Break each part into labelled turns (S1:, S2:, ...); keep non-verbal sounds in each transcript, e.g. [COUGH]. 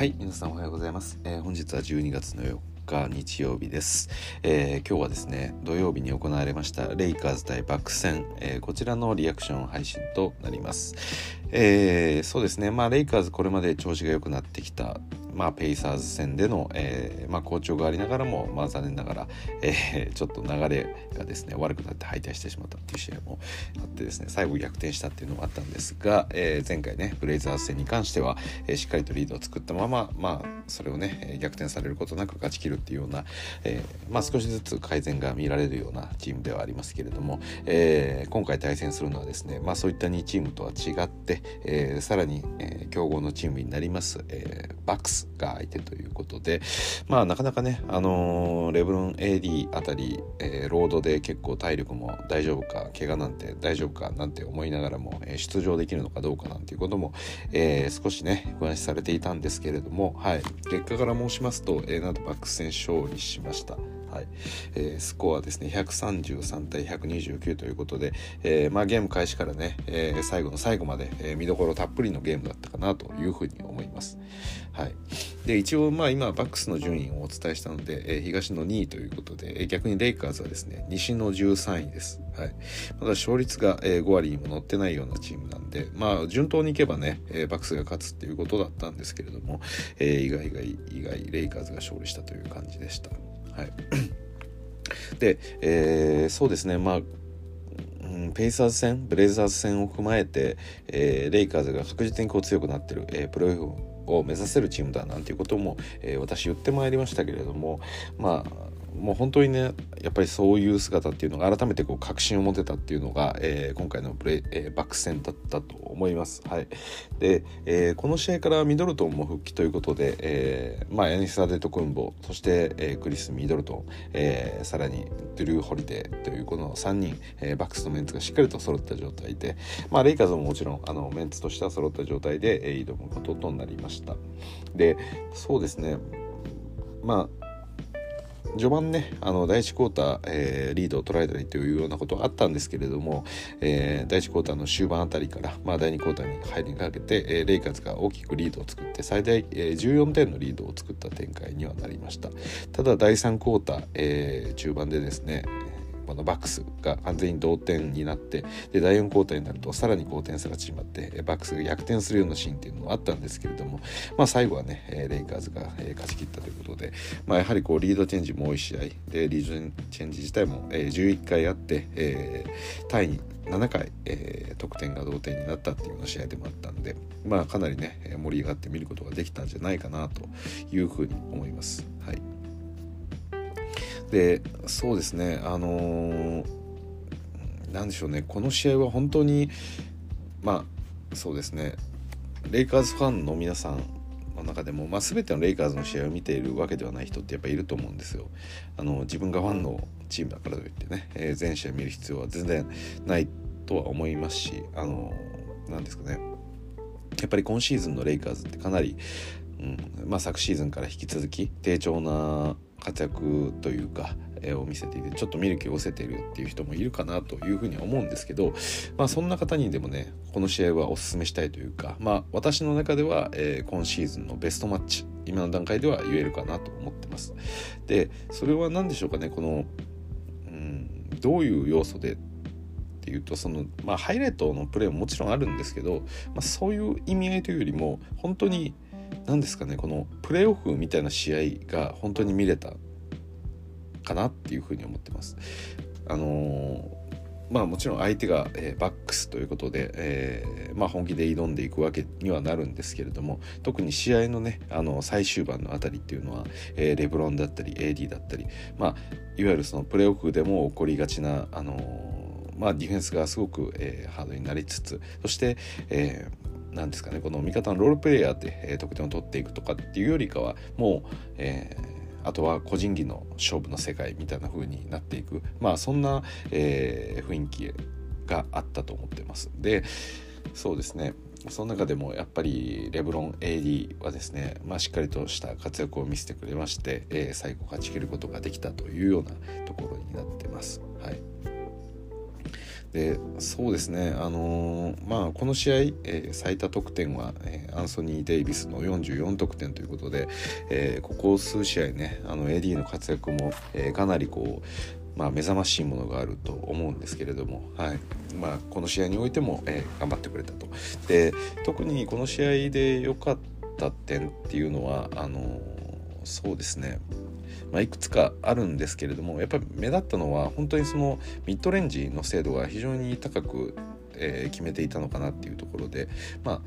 S1: はい皆さんおはようございます、えー、本日は12月の4日日曜日です、えー、今日はですね土曜日に行われましたレイカーズ対バック戦、えー、こちらのリアクション配信となります、えー、そうですね。まあレイカーズこれまで調子が良くなってきたまあ、ペイサーズ戦での、えーまあ、好調がありながらも、まあ、残念ながら、えー、ちょっと流れがですね悪くなって敗退してしまったっていう試合もあってですね最後逆転したっていうのもあったんですが、えー、前回ねブレイザーズ戦に関しては、えー、しっかりとリードを作ったまま、まあ、それをね逆転されることなく勝ち切るっていうような、えーまあ、少しずつ改善が見られるようなチームではありますけれども、えー、今回対戦するのはですね、まあ、そういった2チームとは違って、えー、さらに、えー、強豪のチームになります、えー、バックスが相手ということでまあなかなかねあのー、レブロン AD あたり、え、ロードで結構体力も大丈夫か怪我なんて大丈夫かなんて思いながらも、え、出場できるのかどうかなんていうことも、え、少しね不安視されていたんですけれども、はい、結果から申しますと、え、なんとバックス戦勝利しました。はいえー、スコアですね133対129ということで、えーまあ、ゲーム開始からね、えー、最後の最後まで、えー、見どころたっぷりのゲームだったかなというふうに思います。はい、で一応まあ今バックスの順位をお伝えしたので、えー、東の2位ということで、えー、逆にレイカーズはですね西の13位です。はい、まだ勝率が、えー、5割にも乗ってないようなチームなんでまあ順当にいけばね、えー、バックスが勝つっていうことだったんですけれども、えー、意外意外意外レイカーズが勝利したという感じでした。はい、で、えー、そうですね。まあペイサーズ戦ブレイザーズ戦を踏まえて、えー、レイカーズが確実にこう強くなってる、えー、プロオフを目指せるチームだなんていうことも、えー、私言ってまいりましたけれどもまあもう本当にねやっぱりそういう姿っていうのが改めてこう確信を持てたっていうのが、えー、今回のプレ、えー、バック戦だったと思います。はい、で、えー、この試合からミドルトンも復帰ということで、えーまあ、ヤニス・アデト・クンボそして、えー、クリス・ミドルトン、えー、さらにドゥルー・ホリデーというこの3人、えー、バックスのメンツがしっかりと揃った状態で、まあ、レイカーズももちろんあのメンツとしては揃った状態で、えー、挑むこととなりました。でそうですねまあ序盤ねあの第1クォーター、えー、リードを取られたりというようなことがあったんですけれども、えー、第1クォーターの終盤あたりから、まあ、第2クォーターに入りかけて、えー、レイカーズが大きくリードを作って最大、えー、14点のリードを作った展開にはなりました。ただ第3クォーター、えー、中盤でですねこのバックスが完全に同点になってで第4クォーターになるとさらに好点差が縮まってバックスが逆転するようなシーンっていうのもあったんですけれども、まあ、最後はねレイカーズが勝ち切ったということで、まあ、やはりこうリードチェンジも多い試合でリードチェンジ自体も11回あって、え、タイに7回、え、得点が同点になったっていうような試合でもあったんで、まあ、かなりね盛り上がって見ることができたんじゃないかなというふうに思います。はいでそうですねあのー、でしょうねこの試合は本当にまあそうですねレイカーズファンの皆さんの中でも、まあ、全てのレイカーズの試合を見ているわけではない人ってやっぱいると思うんですよ。あの自分がファンのチームだからといってね、えー、全試合見る必要は全然ないとは思いますしあの何ですかねやっぱり今シーズンのレイカーズってかなり、うんまあ、昨シーズンから引き続き低調な活躍というか、えを見せていてちょっと見る気を失せているっていう人もいるかなというふうに思うんですけど、まあ、そんな方にでもねこの試合はおすすめしたいというか、まあ、私の中では、えー、今シーズンのベストマッチ今の段階では言えるかなと思ってます。でそれは何でしょうかねこの、うん、どういう要素でっていうとその、まあ、ハイライトのプレーももちろんあるんですけど、まあ、そういう意味合いというよりも本当に何ですかねこのプレーオフみたいな試合が本当に見れたかなっていうふうに思ってます。あのー、まあもちろん相手が、えー、バックスということで、えー、まあ、本気で挑んでいくわけにはなるんですけれども特に試合のねあの最終盤のあたりっていうのは、えレブロンだったり AD だったり、まあ、いわゆるそのプレーオフでも起こりがちな、あのまあ、ディフェンスがすごく、えハードになりつつそして、えーなんですかねこの味方のロールプレイヤーで、得点を取っていくとかっていうよりかはもう、えー、あとは個人技の勝負の世界みたいな風になっていくまあそんな、えー、雰囲気があったと思ってます。でそうですねその中でもやっぱりレブロン AD はですね、まあ、しっかりとした活躍を見せてくれまして、えー、最後勝ち切ることができたというようなところになってます。はいでそうですね、あのー、まあ、この試合、えー、最多得点は、えー、アンソニー・デイビスの44得点ということで、えここ数試合ねあの AD の活躍も、えかなりこう、まあ、目覚ましいものがあると思うんですけれども、はい。まあ、この試合においても、え頑張ってくれたと。で特にこの試合で良かった点っていうのはあのそうですね。まあ、いくつかあるんですけれどもやっぱり目立ったのは本当にそのミッドレンジの精度が非常に高く、えー、決めていたのかなっていうところで、まあ、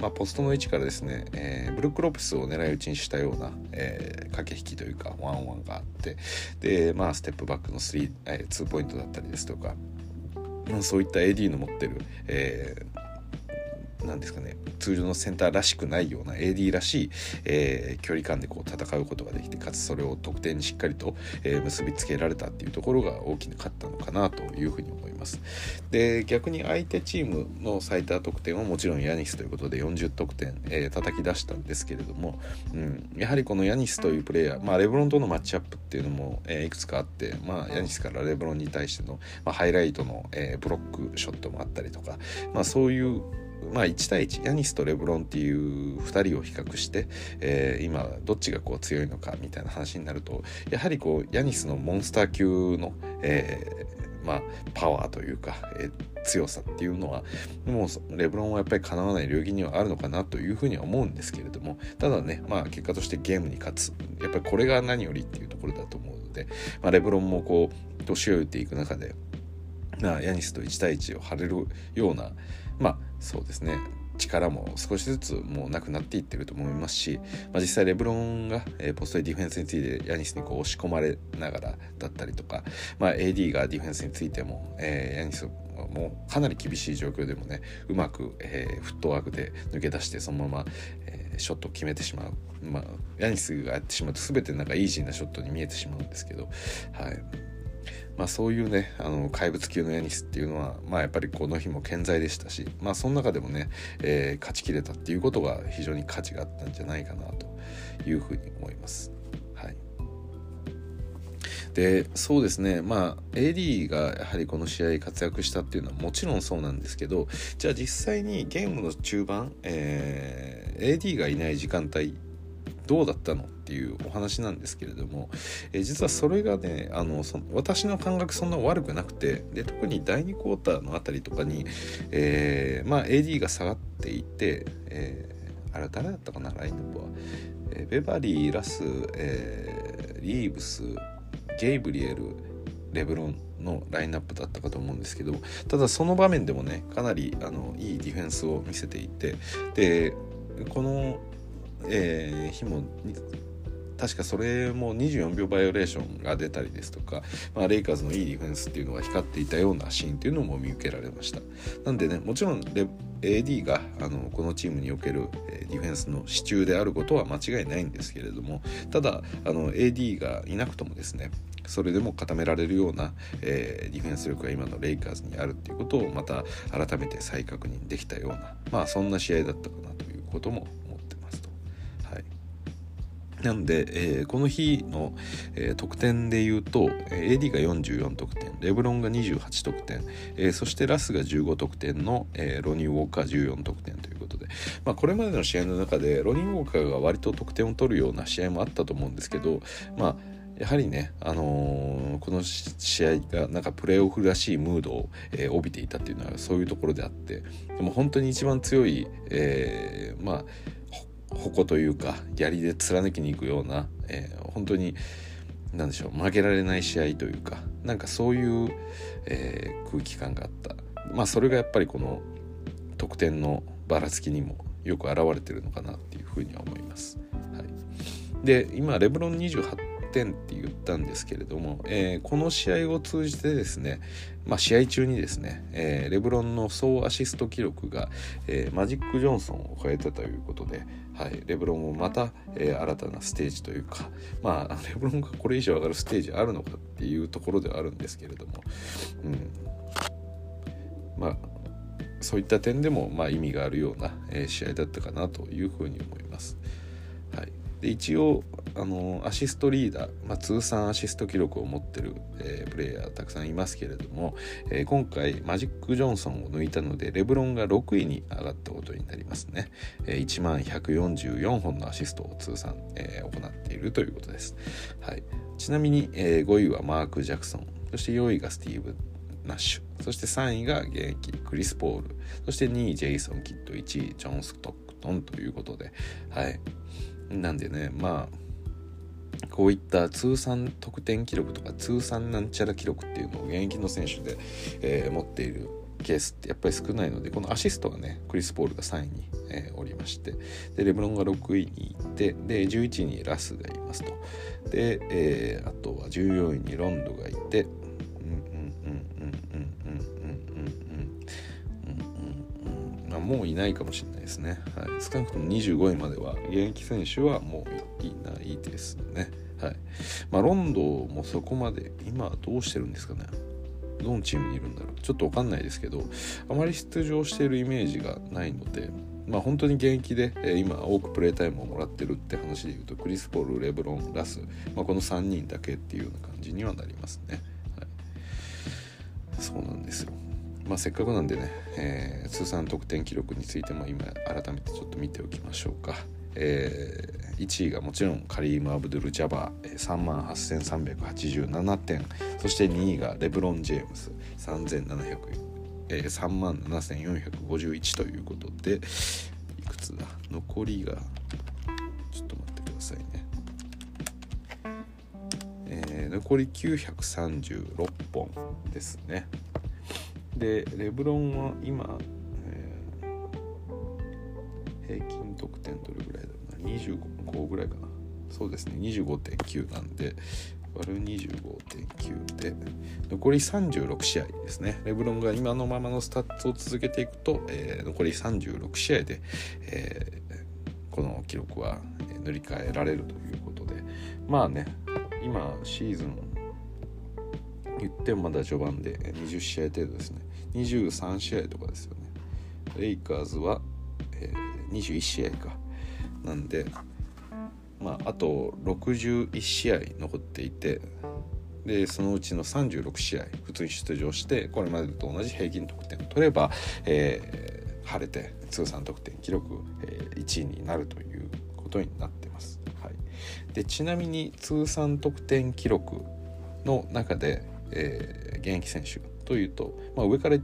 S1: まあ、ポストの位置からですね、えー、ブルック・ロプスを狙い撃ちにしたような、えー、駆け引きというかワンワンがあってで、まあ、ステップバックの3、えー、2ポイントだったりですとか、まあ、そういった AD の持ってる、えー、なんですかね通常のセンターらしくないような AD らしい、えー、距離感でこう戦うことができてかつそれを得点にしっかりと、えー、結びつけられたっていうところが大きかったのかなというふうに思います。で逆に相手チームの最多得点はもちろんヤニスということで40得点、えー、叩き出したんですけれども、うん、やはりこのヤニスというプレイヤー、まあ、レブロンとのマッチアップっていうのも、えー、いくつかあって、まあ、ヤニスからレブロンに対しての、まあ、ハイライトの、えー、ブロックショットもあったりとか、まあ、そういうまあ、1対1ヤニスとレブロンっていう2人を比較して、えー、今どっちがこう強いのかみたいな話になるとやはりこうヤニスのモンスター級の、えー、まあ、パワーというか、えー、強さっていうのはもうレブロンはやっぱりかなわない領域にはあるのかなというふうには思うんですけれどもただね、まあ、結果としてゲームに勝つ。やっぱりこれが何よりっていうところだと思うので、まあ、レブロンもこう年を打っていく中で、まあ、ヤニスと1対1を張れるようなまあそうですね。力も少しずつもうなくなっていってると思いますし、まあ、実際レブロンが、えー、ポストでディフェンスについてヤニスにこう押し込まれながらだったりとか、まあ、AD がディフェンスについても、えー、ヤニスもうかなり厳しい状況でもねうまく、えー、フットワークで抜け出してそのまま、えー、ショットを決めてしまう、まあ、ヤニスがやってしまうと全てなんかイージーなショットに見えてしまうんですけど、はい、まあ、そういうねあの怪物級のヤニスっていうのは、まあ、やっぱりこの日も健在でしたし、まあ、その中でもね、えー、勝ちきれたっていうことが非常に価値があったんじゃないかなというふうに思います。はいでそうですねまあ AD がやはりこの試合活躍したっていうのはもちろんそうなんですけどじゃあ実際にゲームの中盤、えー、AD がいない時間帯どうだったのっていうお話なんですけれども、えー、実はそれがねあのそ私の感覚そんな悪くなくてで特に第2クォーターのあたりとかに、えー、まあ、AD が下がっていて、えー、あれ誰だったかなラインナップは、えベバリーラス、えリーブスゲイブリエルレブロンのラインナップだったかと思うんですけどただその場面でもねかなりあのいいディフェンスを見せていてでこのえー、日も確かそれも24秒バイオレーションが出たりですとか、まあ、レイカーズのいいディフェンスっていうのが光っていたようなシーンっていうのも見受けられました。なんでねもちろん AD があのこのチームにおけるディフェンスの支柱であることは間違いないんですけれどもただあの AD がいなくともですねそれでも固められるような、えー、ディフェンス力が今のレイカーズにあるっていうことをまた改めて再確認できたようなまあそんな試合だったかなということもなんで、えー、この日の、えー、得点で言うと、えー、AD が44得点レブロンが28得点、えー、そしてラスが15得点の、えー、ロニー・ウォーカー14得点ということで、まあ、これまでの試合の中でロニー・ウォーカーが割と得点を取るような試合もあったと思うんですけど、まあ、やはりね、あのー、この試合がなんかプレーオフらしいムードを、えー、帯びていたっていうのはそういうところであってでも本当に一番強い、えー、まあ矛というか槍で貫きに行くような、えー、本当に何でしょう負けられない試合というかなんかそういう、えー、空気感があったまあそれがやっぱりこの得点のばらつきにもよく表れてるのかなっていうふうには思います。はい、で今レブロン28点って言ったんですけれども、えー、この試合を通じてですね、まあ、試合中にですね、えー、レブロンの総アシスト記録が、えー、マジック・ジョンソンを超えたということで、はい、レブロンもまた、え新たなステージというか、まあ、[LAUGHS] レブロンがこれ以上上がるステージあるのかっていうところではあるんですけれども、うん、まあそういった点でも、まあ、意味があるような、え試合だったかなというふうに思います。で一応あのアシストリーダー、まあ、通算アシスト記録を持ってる、えー、プレイヤーたくさんいますけれども、えー、今回マジック・ジョンソンを抜いたのでレブロンが6位に上がったことになりますね、えー、1万144本のアシストを通算、えー、行っているということです、はい、ちなみに、えー、5位はマーク・ジャクソン。そして4位がスティーブ・ナッシュ。そして3位が現役クリス・ポール。そして2位ジェイソン・キッド。1位ジョン・ストックトンということで。はい。なんでねまあこういった通算得点記録とか通算なんちゃら記録っていうのを現役の選手で、えー、持っているケースってやっぱり少ないのでこのアシストがねクリス・ポールが3位に、えー、おりましてでレブロンが6位にいてで11位にラスがいますと。で、えー、あとは14位にロンドがいてもういないかもしれないですね、はい、少なくとも25位までは現役選手はもういないですね。はい。まあ、ロンドンもそこまで今どうしてるんですかね。どのチームにいるんだろう。ちょっと分かんないですけどあまり出場しているイメージがないのでまあ本当に現役で、え、今多くプレータイムをもらってるって話でいうとクリス・ポールレブロンラス、まあ、この3人だけっていうような感じにはなりますね、はい、そうなんですよ。まあ、せっかくなんでね、えー、通算得点記録についても今改めてちょっと見ておきましょうか。えー、1位がもちろんカリーム・アブドゥル・ジャバー3万8387点そして2位がレブロン・ジェームス3700、えー、3万7451ということでいくつだ？残りがちょっと待ってくださいね、えー、残り936本ですね。でレブロンは今、えー、平均得点どれぐらいだろうな？25ぐらいかな。そうですね。25.9なんで割る25.9で残り36試合ですね。レブロンが今のままのスタッツを続けていくと、えー、残り36試合で、えー、この記録は塗り替えられるということで。まあね今シーズン言ってもまだ序盤で20試合程度ですね。23試合とかですよね。レイカーズは、えー、21試合か。なんでまああと61試合残っていてでそのうちの36試合普通に出場してこれまでと同じ平均得点を取れば、えー、晴れて通算得点記録、えー、1位になるということになってます。はい、でちなみに通算得点記録の中で、えー、現役選手というと、まあ、上から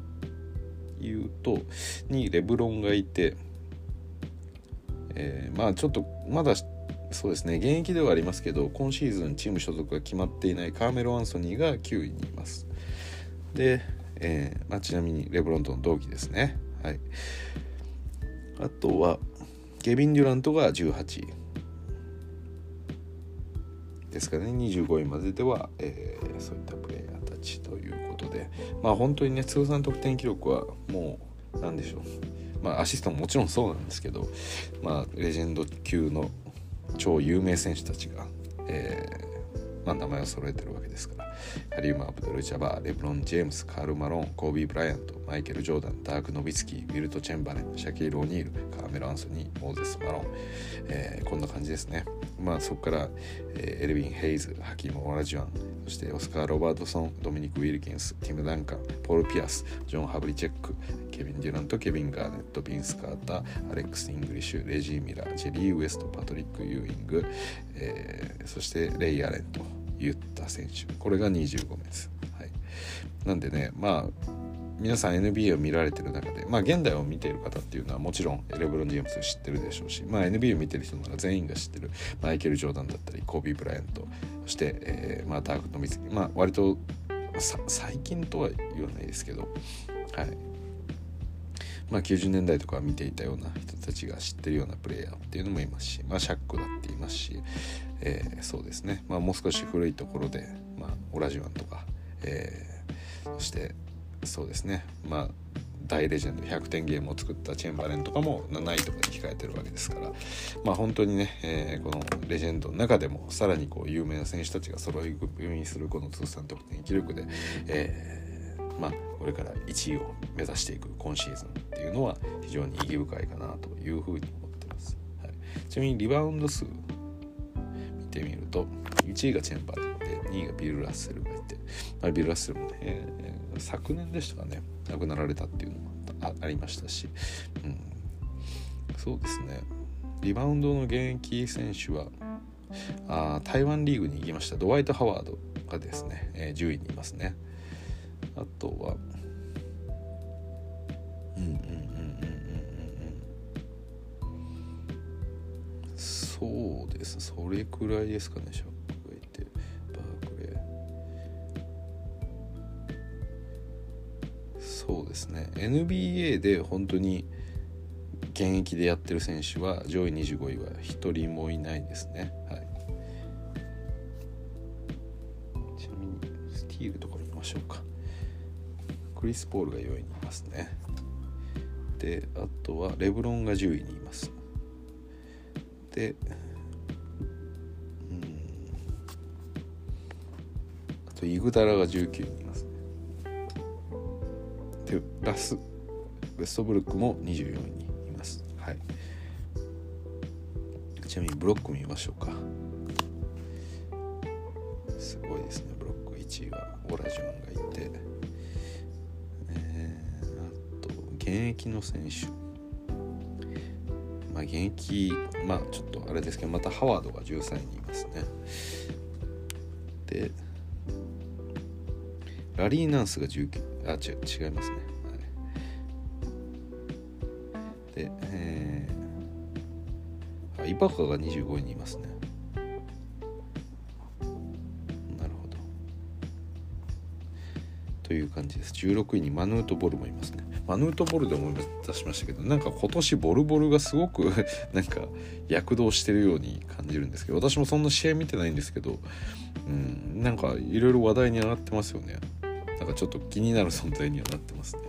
S1: 言うとにレブロンがいて、えー、まあちょっとまだそうですね現役ではありますけど今シーズンチーム所属が決まっていないカーメロ・アンソニーが9位にいます。で、えーまあ、ちなみにレブロンとの同期ですね。はい。あとはケビン・デュラントが18位。ですかね。25位まででは、えー、そういったプレー。ということでまあ本当にね通算得点記録はもう何でしょう。まあアシストももちろんそうなんですけどまあレジェンド級の超有名選手たちが、えーまあ、名前を揃えてるわけですから。カリウム・アブドル・ジャバーレブロン・ジェームスカール・マロンコービー・ブライアントマイケル・ジョーダンダーク・ノビツキーウィルト・チェンバレンシャキール・オニールカーメル・アンソニーモーゼス・マロン、えー、こんな感じですね。まあそこから、えー、エルヴィン・ヘイズハキーム・オラジュアンそしてオスカー・ロバートソンドミニク・ウィルキンスティム・ダンカンポール・ピアスジョン・ハブリチェックケビン・デュラントケビン・ガーネットビンス・カーターアレックス・イングリッシュレジー・ミラージェリー・ウエストパトリック・ユーイング、えー、そしてレイ・アレンと。言った選手。これが25名です、はい、なんでねまあ皆さん NBA を見られてる中でまあ現代を見ている方っていうのはもちろんレブロン・ジェームズ知ってるでしょうしまあ NBA を見てる人なら全員が知ってるマイケル・ジョーダンだったりコービー・ブライアントそして、えー、まあダークの水まあ割と最近とは言わないですけどはい。まあ、90年代とか見ていたような人たちが知ってるようなプレイヤーっていうのもいますし、まあ、シャックだっていますし、えー、そうですね、まあ、もう少し古いところで、まあ、オラジワンとか、えー、そしてそうですね。まあ大レジェンド100点ゲームを作ったチェンバレンとかも7位とかに控えてるわけですから。まあ本当にね、えー、このレジェンドの中でもさらにこう有名な選手たちが揃い踏みするこの通算得点記録で、えー、まあこれから1位を目指していく今シーズンっていうのは非常に意義深いかなというふうに思ってます、はい、ちなみにリバウンド数てみると1位がチェンバーで2位がビル・ラッセルがいて、まあ、ビル・ラッセルもね、えー、昨年でしたかね亡くなられたっていうのもありましたし、うん、そうですね。リバウンドの現役選手はあ台湾リーグに行きました。ドワイト・ハワードがですね、えー、10位にいますね。あとはうんうん。そうですそれくらいですかねショックがいてバークレーそうですね NBA で本当に現役でやってる選手は上位25位は1人もいないですね。はい、ちなみにスティールとか見ましょうか。クリス・ポールが4位にいますね。であとはレブロンが10位にいます。でうん。あとイグダラが19位にいますね。でラスウェストブルックも24位にはい。ちなみにブロック見ましょうか。すごいですねブロック。1位はオラジョンがいて。え、あと現役の選手。まあ現役まあちょっとあれですけどまたハワードが13位にいますね。でラリー・ナンスが19あ違違いますね。で、えー、イバカが25位にいますね。なるほど。という感じです。16位にマヌートボルもいますね。マヌートボルで思い出しましたけどなんか今年ボルボルがすごく [LAUGHS] なんか躍動してるように感じるんですけど私もそんな試合見てないんですけどうんなんかいろいろ話題に上がってますよね。なんかちょっと気になる存在にはなってますね。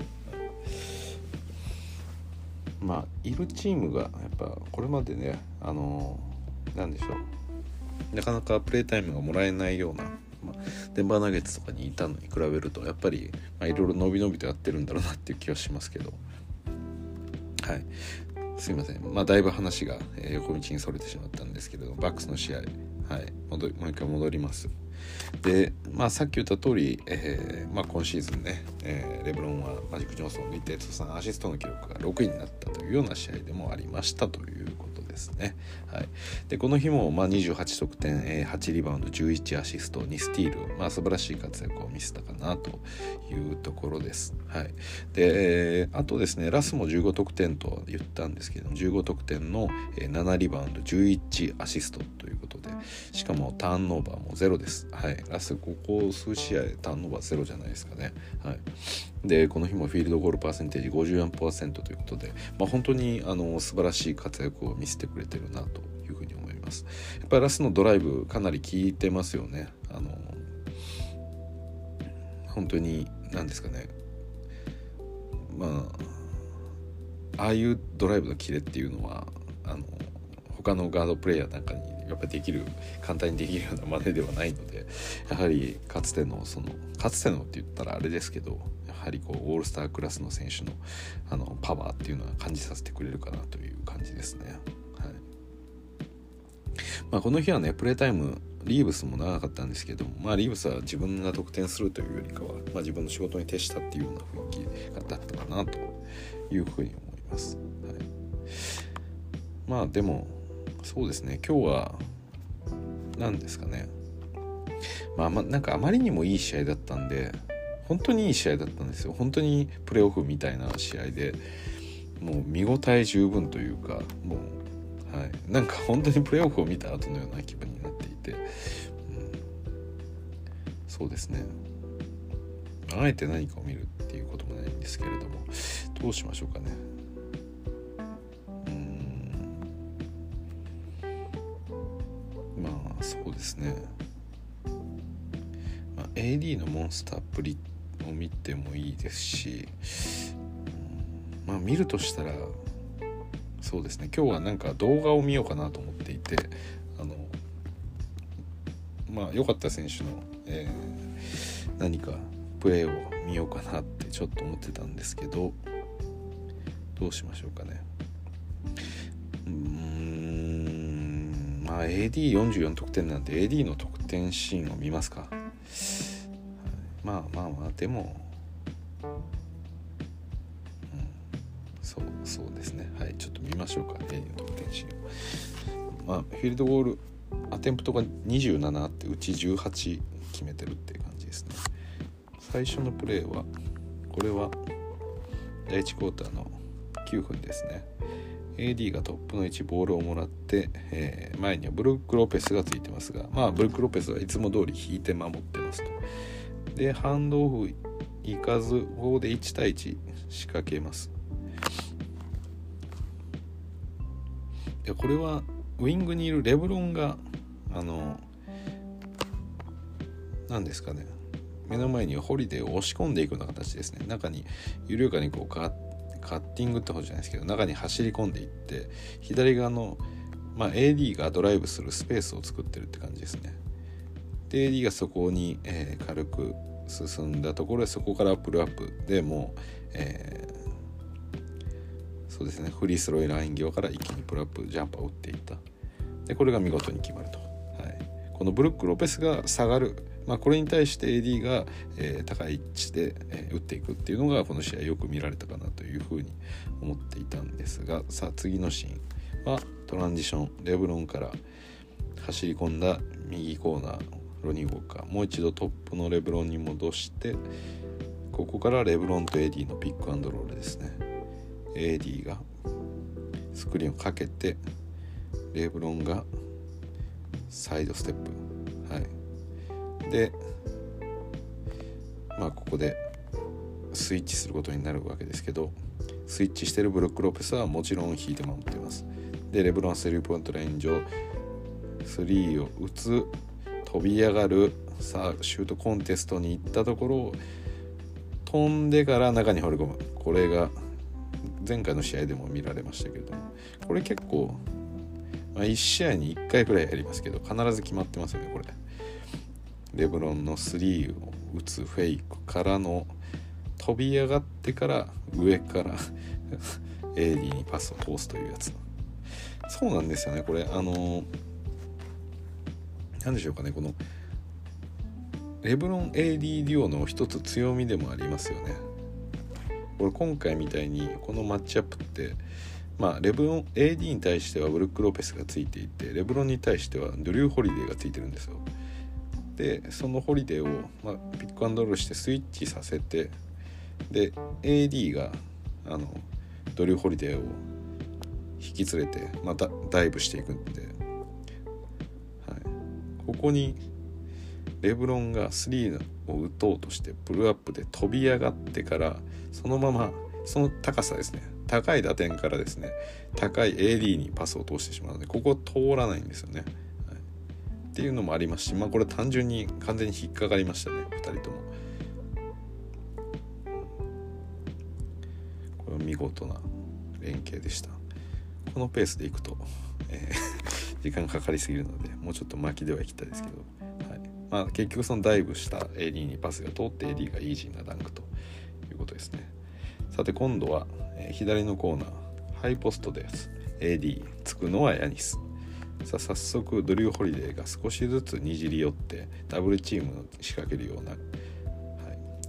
S1: まあいるチームがやっぱこれまでねあの何でしょう。なかなかプレータイムがもらえないような、まあ、デンバーナゲッツとかにいたのに比べるとやっぱりいろいろ伸び伸びとやってるんだろうなっていう気はしますけど。はい。すいません。まあだいぶ話が、横道にそれてしまったんですけどバックスの試合。はい。戻もう一回戻ります。で、まあ、さっき言った通り、えーまあ、今シーズンね、えー、レブロンはマジック・ジョンソンを抜いて通算アシストの記録が6位になったというような試合でもありましたということですね。はい、でこの日もまあ28得点、え、8リバウンド11アシスト2スティール、まあ、素晴らしい活躍を見せたかなというところです。はい、で、えー、あとですねラスも15得点と言ったんですけども15得点の7リバウンド11アシストということでしかもターンオーバーもゼロです。はい、ラスここ数試合ターンオーバーゼロじゃないですかね。はい、でこの日もフィールドゴールパーセンテージ54%ということで、まあ、本当にあの素晴らしい活躍を見せてくれてるなというふうに思います。やっぱりラスのドライブかなり効いてますよね。あの本当に何ですかねまあああいうドライブのキレっていうのはあの他のガードプレイヤーなんかにやっぱりできる簡単にできるような真似ではないのでやはりかつてのそのかつてのって言ったらあれですけどはりこうオールスタークラスの選手のあのパワーっていうのは感じさせてくれるかなという感じですね。はいまあ、この日はねプレータイムリーブスも長かったんですけどまあ、リーブスは自分が得点するというよりかは、まあ、自分の仕事に徹したっていうような雰囲気だったかなというふうに思います。はい、まあでもそうですね今日は何ですかねまあ、まなんかあまりにもいい試合だったんで本当にいい試合だったんですよ。本当にプレーオフみたいな試合でもう見応え十分というかもう、はい、なんか本当にプレーオフを見た後のような気分になっていて、うん、そうですね。あえて何かを見るっていうこともないんですけれどもどうしましょうかね。まあそうですね、まあ、AD のモンスターっぷりを見てもいいですし、まあ見るとしたらそうですね今日はなんか動画を見ようかなと思っていてあのまあ良かった選手の、えー、何かプレーを見ようかなってちょっと思ってたんですけどどうしましょうかね。うんまあ AD44 得点なんて AD の得点シーンを見ますかまあまあまあでも、うん、そうそうですね。はいちょっと見ましょうか。AD の得点シーンまあフィールドゴールアテンプトが27あってうち18決めてるっていう感じですね。最初のプレーはこれは第1クォーターの9分ですね。AD がトップの位置ボールをもらって、えー、前にはブルック・ロペスがついてますがまあブルック・ロペスはいつも通り引いて守ってますと。でハンドオフ行かずここで1対1仕掛けます。いやこれはウィングにいるレブロンがあの何ですかね。目の前にホリデーを押し込んでいくような形ですね。中に緩やかにこうカッティングってほどじゃないですけど中に走り込んでいって左側の、まあ、AD がドライブするスペースを作ってるって感じですね。で AD がそこに、えー、軽く進んだところでそこからプルアップでもう、えー、そうですねフリースローライン際から一気にプルアップジャンパーを打っていった。でこれが見事に決まると、はい、このブルック・ロペスが下がるまあ、これに対して AD が、えー、高い位置で、えー、打っていくっていうのがこの試合よく見られたかなというふうに思っていたんですがさあ次のシーンはトランジションレブロンから走り込んだ右コーナー。ロニー・ウォーカーもう一度トップのレブロンに戻してここからレブロンと AD のピックアンドロールですね。AD がスクリーンをかけてレブロンがサイドステップ。はい。でまあここでスイッチすることになるわけですけどスイッチしてるブルック・ロペスはもちろん引いて守っています。でレブロンスリーポイントライン上3を打つ飛び上がるさあシュートコンテストに行ったところ飛んでから中に放り込む。これが前回の試合でも見られましたけれども。これ結構、まあ、1試合に1回くらいやりますけど必ず決まってますよねこれ。レブロンの3を打つフェイクからの飛び上がってから上から [LAUGHS] AD にパスを通すというやつ。そうなんですよねこれ。あの何でしょうかねこのレブロン AD デュオの一つ強みでもありますよね。これ今回みたいにこのマッチアップってまあレブロン AD に対してはブルック・ロペスがついていてレブロンに対してはドリュー・ホリデーがついてるんですよ。でそのホリデーを、まあ、ピックアンドロールしてスイッチさせてで AD があのドリュー・ホリデーを引き連れてまたダイブしていくんで、ここにレブロンが3を打とうとしてプルアップで飛び上がってからそのままその高さですね。高い打点からですね。高い AD にパスを通してしまうのでここ通らないんですよね。っていうのもありますしまあこれ単純に完全に引っかかりましたね。2人とも。これは見事な連携でした。このペースでいくと、えー、[LAUGHS] 時間かかりすぎるのでもうちょっと巻きではいきたいですけど、はい。まあ、結局そのダイブした AD にパスが通って AD がイージーなダンクということですね。さて今度は、えー、左のコーナーハイポストです。AD つくのはヤニス。さあ早速ドリュー・ホリデーが少しずつにじり寄ってダブルチームを仕掛けるような、はい、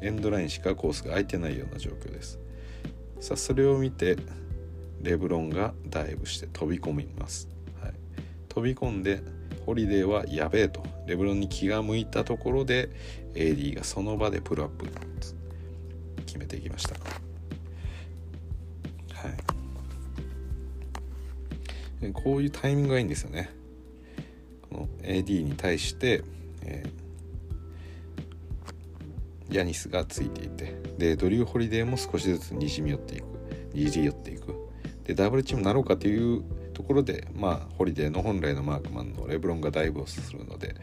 S1: エンドラインしかコースが空いてないような状況です。さあそれを見てレブロンがダイブして飛び込みます、はい、飛び込んでホリデーはやべえと。レブロンに気が向いたところで AD がその場でプルアップ決めていきました。はい。こういうタイミングがいいんですよね。この AD に対して、えー、ヤニスがついていてでドリュー・ホリデーも少しずつにじみ寄っていく。にじり寄っていく。でダブルチームになろうかというところでまあホリデーの本来のマークマンのレブロンがダイブをするので、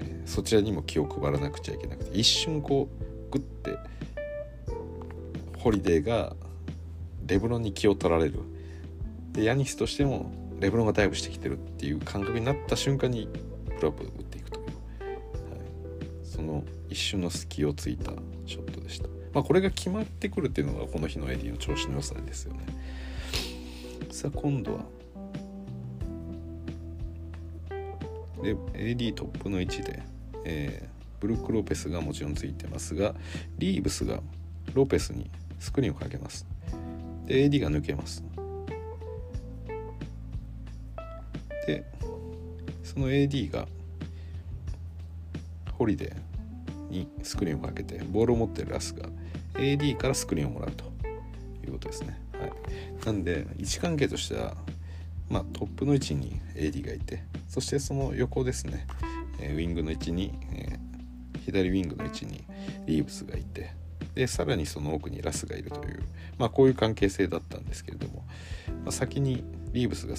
S1: え、そちらにも気を配らなくちゃいけなくて一瞬こうグッてホリデーがレブロンに気を取られる。でヤニスとしてもレブロンがダイブしてきてるっていう感覚になった瞬間にプルアップ打っていくという、はい、その一瞬の隙をついたショットでした、まあ、これが決まってくるっていうのがこの日の AD の調子の良さですよね。さあ今度は。で AD トップの位置で、えー、ブルック・ロペスがもちろんついてますがリーブスがロペスにスクリーンをかけます。で AD が抜けます。でその AD がホリデーにスクリーンをかけてボールを持ってるラスが AD からスクリーンをもらうということですね、はい、なんで位置関係としてはまあ、トップの位置に AD がいてそしてその横ですね、えウィングの位置に、えー、左ウィングの位置にリーブスがいてでさらにその奥にラスがいるという、まあ、こういう関係性だったんですけれども、まあ、先にリーブスが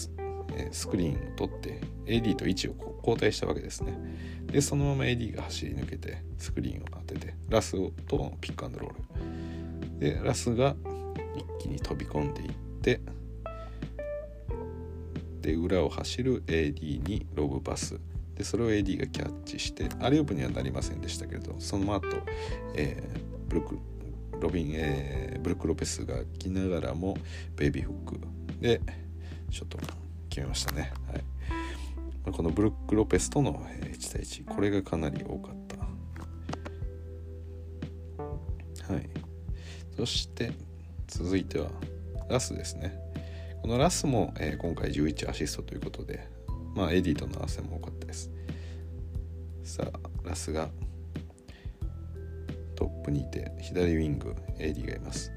S1: えスクリーンを取って AD と位置を交代したわけですね。でそのまま AD が走り抜けてスクリーンを当ててラスとピックアンドロール。でラスが一気に飛び込んでいってで裏を走る AD にロブパスでそれを AD がキャッチしてアリウープにはなりませんでしたけれどその後、えー、ブルクロビン、えー、ブルック・ロペスが来ながらもベイビーフックでちょっと決めましたね。はい、このブルック・ロペスとの1対1これがかなり多かった。はい、そして続いてはラスですね。このラスも、えー、今回11アシストということで、まあ、 AD との合わせも多かったです。さあ、ラスがトップにいて、左ウィング、 AD がいます。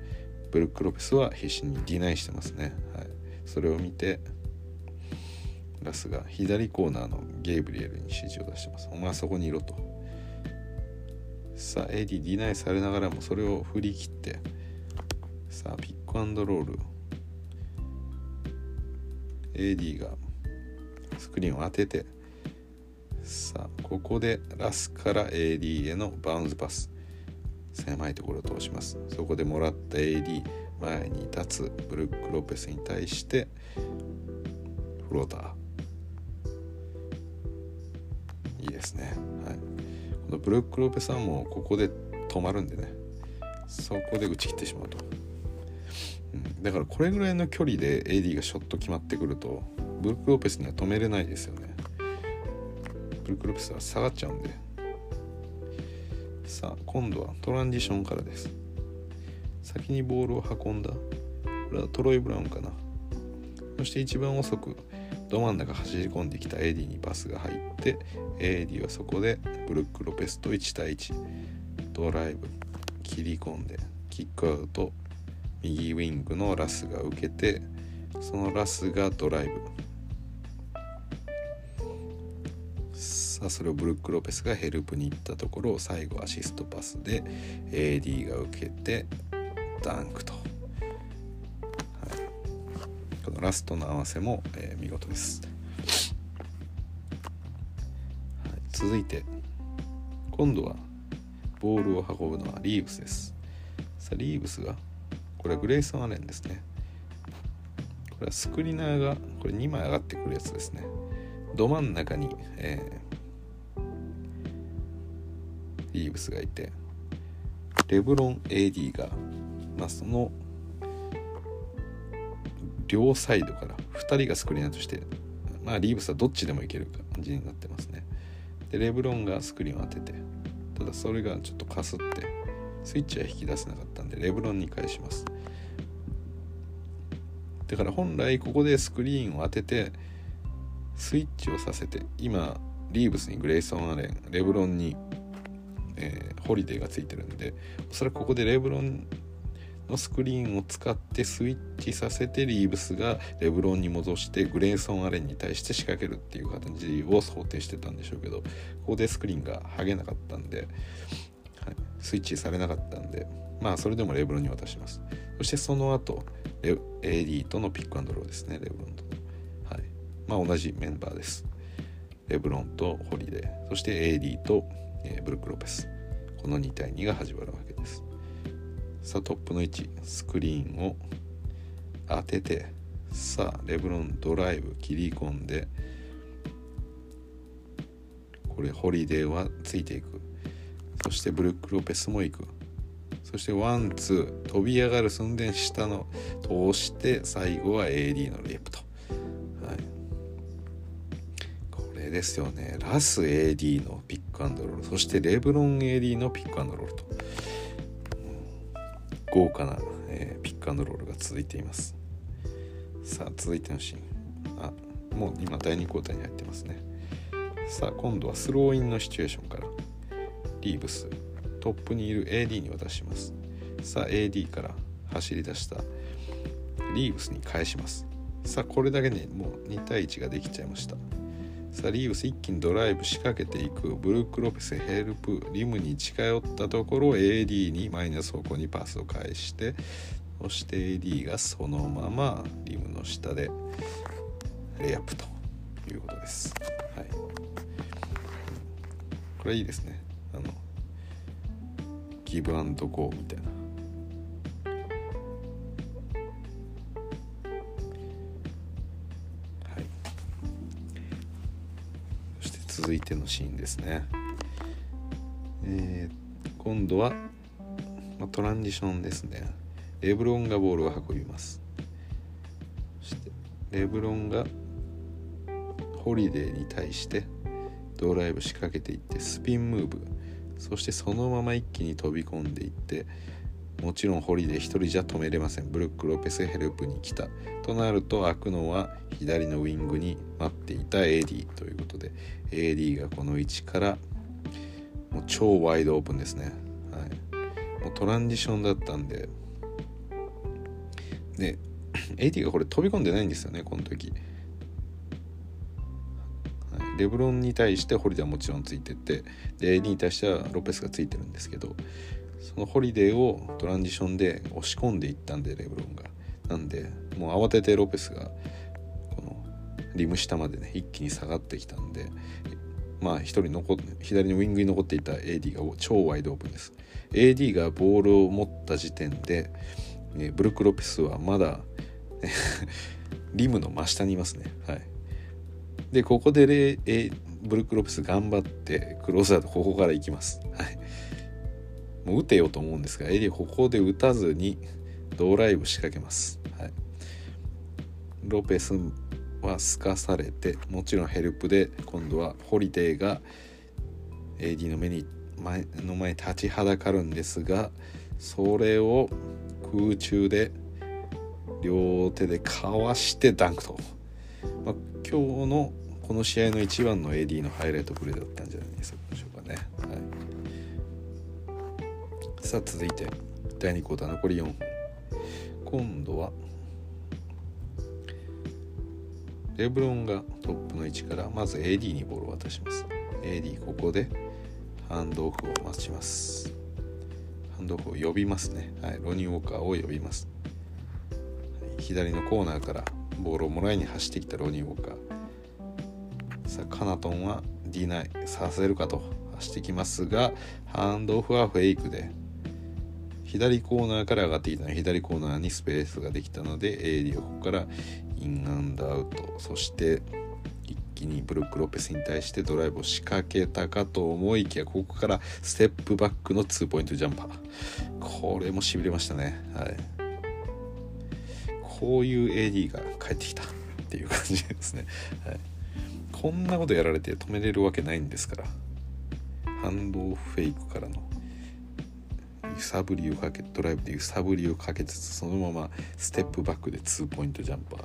S1: ブルック・ロペスは必死にディナイしてますね。はい、それを見て、ラスが左コーナーのゲイブリエルに指示を出してます。お前はそこにいろと。さあ、 AD ディナイされながらもそれを振り切って、さあ、ピックアンドロール。AD がスクリーンを当てて、さあ、ここでラスから AD へのバウンズパス。狭いところを通します。そこでもらった AD、前に立つブルック・ロペスに対してフローターいいですね。はい。このブルック・ロペスはもうここで止まるんでね。そこで打ち切ってしまうと。だからこれぐらいの距離で AD がショット決まってくるとブルック・ロペスには止めれないですよね。ブルック・ロペスは下がっちゃうんで。さあ今度はトランジションからです。先にボールを運んだ。これはトロイ・ブラウンかな。そして一番遅くど真ん中走り込んできた AD にパスが入って AD はそこでブルック・ロペスと1対1ドライブ切り込んでキックアウト右ウィングのラスが受けてそのラスがドライブ。さあそれをブルック・ロペスがヘルプに行ったところを最後アシストパスで AD が受けてダンクと。はい。このラストの合わせも、えー、見事です、はい、続いて今度はボールを運ぶのはリーブスです。さあリーブスがこれはグレイソン・アレンですね。これはスクリーナーがこれ2枚上がってくるやつですね。ど真ん中に、えー、リーブスがいてレブロン AD が、まあ、その両サイドから2人がスクリーナーとしてまあリーブスはどっちでもいける感じになってますね。でレブロンがスクリーンを当ててただそれがちょっとかすってスイッチは引き出せなかったんでレブロンに返します。だから本来ここでスクリーンを当ててスイッチをさせて今リーブスにグレイソン・アレンレブロンに、えー、ホリデーがついてるんでおそらくここでレブロンのスクリーンを使ってスイッチさせてリーブスがレブロンに戻してグレイソン・アレンに対して仕掛けるっていう形を想定してたんでしょうけどここでスクリーンが剥げなかったんで、はい、スイッチされなかったんでまあそれでもレブロンに渡します。そしてその後 AD とのピックアンドロールですね。レブロンとはい。まあ同じメンバーです。レブロンとホリデー。そして AD と、えー、ブルック・ロペス。この2対2が始まるわけです。さあトップの位置。スクリーンを当ててさあレブロンドライブ切り込んでこれホリデーはついていく。そしてブルック・ロペスも行く。そしてワンツー飛び上がる寸前下を通して最後は AD のレプト、はい、これですよね。ラス AD のピックアンドロール。そしてレブロン AD のピックアンドロールと、豪華な、えー、ピックアンドロールが続いています。さあ続いてのシーン。あもう今第2クォーターに入ってますね。さあ今度はスローインのシチュエーションから。リーブス。トップにいる AD に渡します。さあ AD から走り出したリーブスに返します。さあこれだけでもう2対1ができちゃいました。さあリーブス一気にドライブ仕掛けていく。ブルック・ロペスヘルプリムに近寄ったところ AD にマイナス方向にパスを返してそして AD がそのままリムの下でレイアップということです。はい、これいいですね。ギブアンドゴーみたいな。はい、そして続いてのシーンですね。えー、今度は、まあ、トランジションですね。レブロンがボールを運びます。そしてレブロンがホリデーに対してドライブ仕掛けていってスピンムーブそしてそのまま一気に飛び込んでいってもちろんホリデー1人じゃ止めれません。ブルック・ロペスヘルプに来た。となると開くのは左のウィングに待っていた AD ということで AD がこの位置からもう超ワイドオープンですね、はい、もうトランジションだったんで。で AD がこれ飛び込んでないんですよねこの時、レブロンに対してホリデーはもちろんついてってで AD に対してはロペスがついてるんですけどそのホリデーをトランジションで押し込んでいったんでレブロンが。なんでもう慌ててロペスがこのリム下までね一気に下がってきたんでまあ一人残左のウィングに残っていた AD が超ワイドオープンです。AD がボールを持った時点で、ね、ブルック・ロペスはまだ [LAUGHS] リムの真下にいますね。はい。でここでレ、えブルック・ロペス頑張ってクローズアウトここから行きます。はい。もう打てよと思うんですがエリアここで打たずにドライブ仕掛けます、はい、ロペスはすかされてもちろんヘルプで今度はホリデーが AD の目に前の前に立ちはだかるんですがそれを空中で両手でかわしてダンクと、まあ、今日のこの試合の一番の AD のハイライトプレーだったんじゃないでしょうかね。はい。さあ続いて第2クォーター残り4今度はレブロンがトップの位置からまず AD にボールを渡します。AD ここでハンドオフを待ちます。ハンドオフを呼びますね、はい、ロニー・ウォーカーを呼びます、左のコーナーからボールをもらいに走ってきたロニー・ウォーカー。さあカナトンは D9 させるかと走ってきますがハンドオフはフェイクで左コーナーから上がってきたの左コーナーにスペースができたので AD をここからインアンドアウト。そして一気にブルック・ロペスに対してドライブを仕掛けたかと思いきやここからステップバックのツーポイントジャンパー。これもしびれましたね。はい。こういう AD が帰ってきたっていう感じですね、はい、こんなことやられて止めれるわけないんですから。ハンドオフフェイクからの揺さぶりをかけドライブで揺さぶりをかけつつそのままステップバックで2ポイントジャンパー。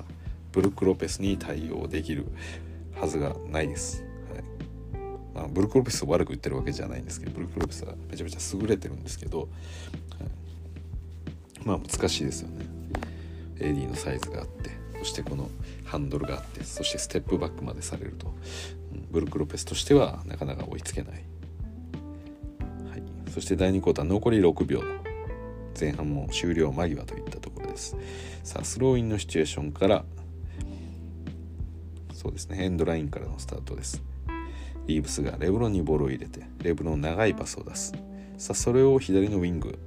S1: ブルック・ロペスに対応できるはずがないです。はい。まあ、ブルック・ロペスを悪く言ってるわけじゃないんですけどブルック・ロペスはめちゃめちゃ優れてるんですけど、はい、まあ難しいですよね。AD のサイズがあって。そしてこのハンドルがあってそしてステップバックまでされると、ブルク・ロペスとしてはなかなか追いつけない。そして第2クォーター残り6秒。前半も終了間際といったところです。さあスローインのシチュエーションからそうですねエンドラインからのスタートです。リーブスがレブロンにボールを入れてレブロン長いパスを出す。さあそれを左のウィング。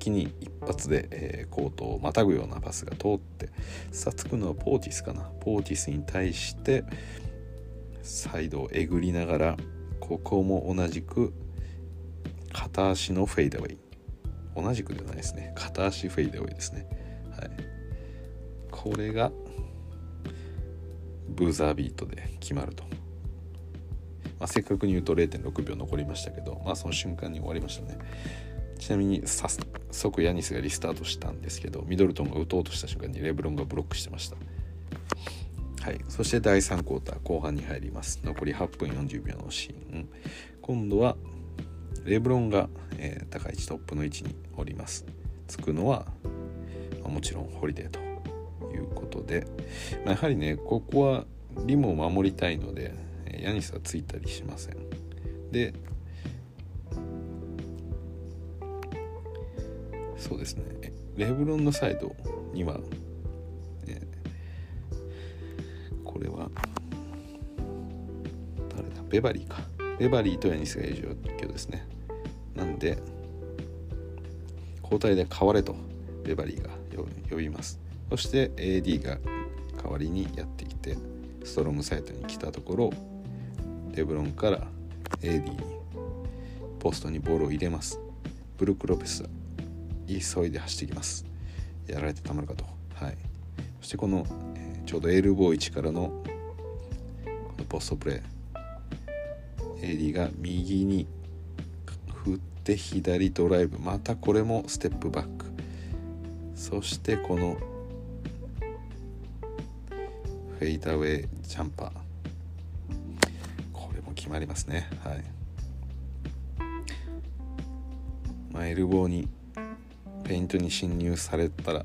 S1: 気に一発で、えー、コートをまたぐようなパスが通ってさあつくのはポーティスかな。ポーティスに対してサイドをえぐりながらここも同じく片足のフェイダウェイ。同じくではないですね。片足フェイダウェイですね。はい。これがブーザービートで決まると。まあ、正確に言うと0.6秒残りましたけど、まあ、その瞬間に終わりましたね。ちなみに早速ヤニスがリスタートしたんですけどミドルトンが打とうとした瞬間にレブロンがブロックしてました。はい、そして第3クォーター後半に入ります。残り8分40秒のシーン。今度はレブロンが、えー、高い位置トップの位置におります。つくのは、まあ、もちろんホリデーということで、まあ、やはりねここはリムを守りたいのでヤニスはついたりしません。でそうですね。レブロンのサイドには、えー、これは誰だ？ベバリーか。ベバリーとヤニスがいる状況ですね。なんで交代で変われとベバリーが呼びます。そして AD が代わりにやってきてストロングサイトに来たところレブロンから AD にポストにボールを入れます。ブルック・ロペス急いで走ってきます。やられてたまるかと。はい。そしてこの、えー、ちょうどエルボー位置からのこのポストプレー AD が右に振って左ドライブ。またこれもステップバック。そしてこのフェイダーウェイジャンパー。これも決まりますね。はい。まあエルボーにペイントに侵入されたら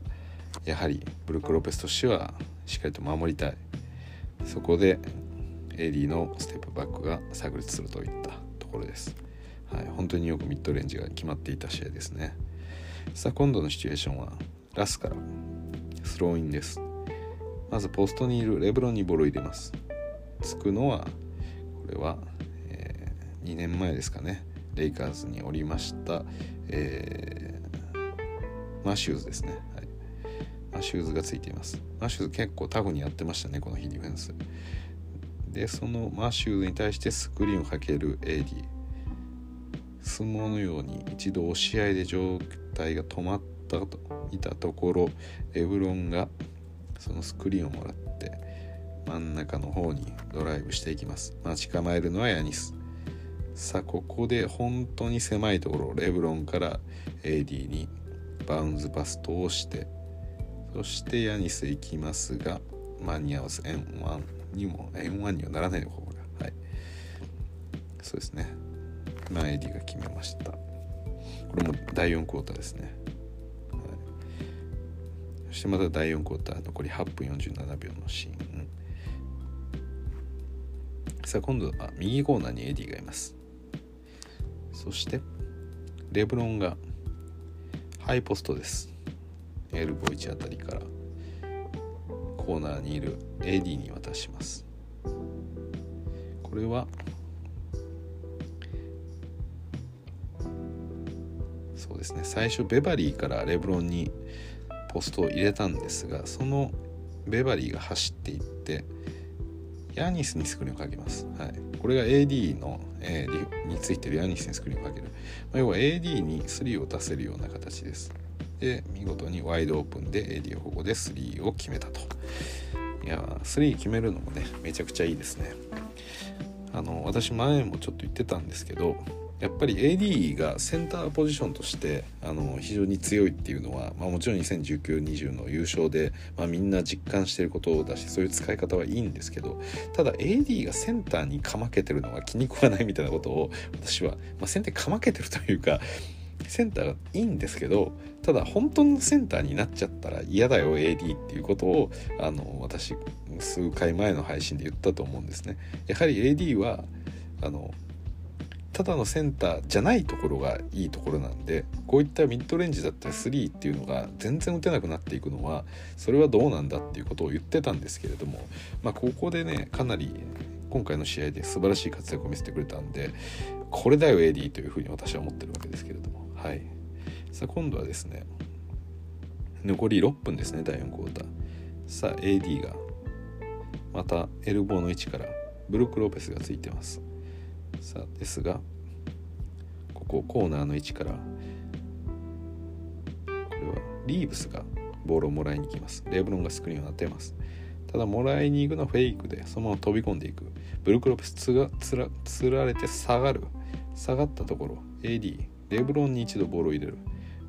S1: やはりブルック・ロペスとしてはしっかりと守りたい。そこでエリーのステップバックが炸裂するといったところです、はい、本当によくミッドレンジが決まっていた試合ですね。さあ今度のシチュエーションはラスからスローインです。まずポストにいるレブロンにボールを入れます。つくのはこれは、えー、2年前ですかね。レイカーズにおりました、えーマシューズですね、はい、マシューズがついています。マシューズ結構タフにやってましたねこの日ディフェンス。でそのマシューズに対してスクリーンをかける AD 相撲のように一度押し合いで状態が止まったといたところレブロンがそのスクリーンをもらって真ん中の方にドライブしていきます。待ち構えるのはヤニス。さあここで本当に狭いところレブロンから AD にバウンズパス通してそしてヤニス行きますが間に合わず N1 にも N1 にはならないの方がはい。そうですね。まあ AD が決めました。これも第4クォーターですね、はい、そしてまた第4クォーター残り8分47秒のシーン。さあ今度は右コーナーに AD がいます。そしてレブロンがハイポストです。エルボー1あたりから。コーナーにいる AD に渡します。これはそうですね。最初ベバリーからレブロンにポストを入れたんですがそのベバリーが走っていってヤニスにスクリーンをかけます、はい、これが AD の、えー、についてるヤニスにスクリーンをかける、まあ、要は AD に3を出せるような形です。で見事にワイドオープンで AD をここで3を決めたと。いや3決めるのもねめちゃくちゃいいですね。あの私前もちょっと言ってたんですけどやっぱり AD がセンターポジションとしてあの非常に強いっていうのは、まあ、もちろん2019-20の優勝で、まあ、みんな実感してることだしそういう使い方はいいんですけどただ AD がセンターにかまけてるのは気に食わないみたいなことを私は、まあ、センターかまけてるというかセンターがいいんですけどただ本当のセンターになっちゃったら嫌だよ AD っていうことをあの私数回前の配信で言ったと思うんですね。やはり AD はあのただのセンターじゃないところがいいところなんでこういったミッドレンジだったり3っていうのが全然打てなくなっていくのはそれはどうなんだっていうことを言ってたんですけれどもまあここでねかなり今回の試合で素晴らしい活躍を見せてくれたんでこれだよ AD というふうに私は思ってるわけですけれども。はい。さあ今度はですね残り6分ですね第4クォーター。さあ AD がまたエルボーの位置からブルック・ロペスがついてます。さあですがここコーナーの位置からこれはリーブスがボールをもらいに行きます。レブロンがスクリーンを当てます。ただもらいに行くのはフェイクでそのまま飛び込んでいく。ブルク・ロペスつがつらつられて下がる。下がったところ AD レブロンに一度ボールを入れる。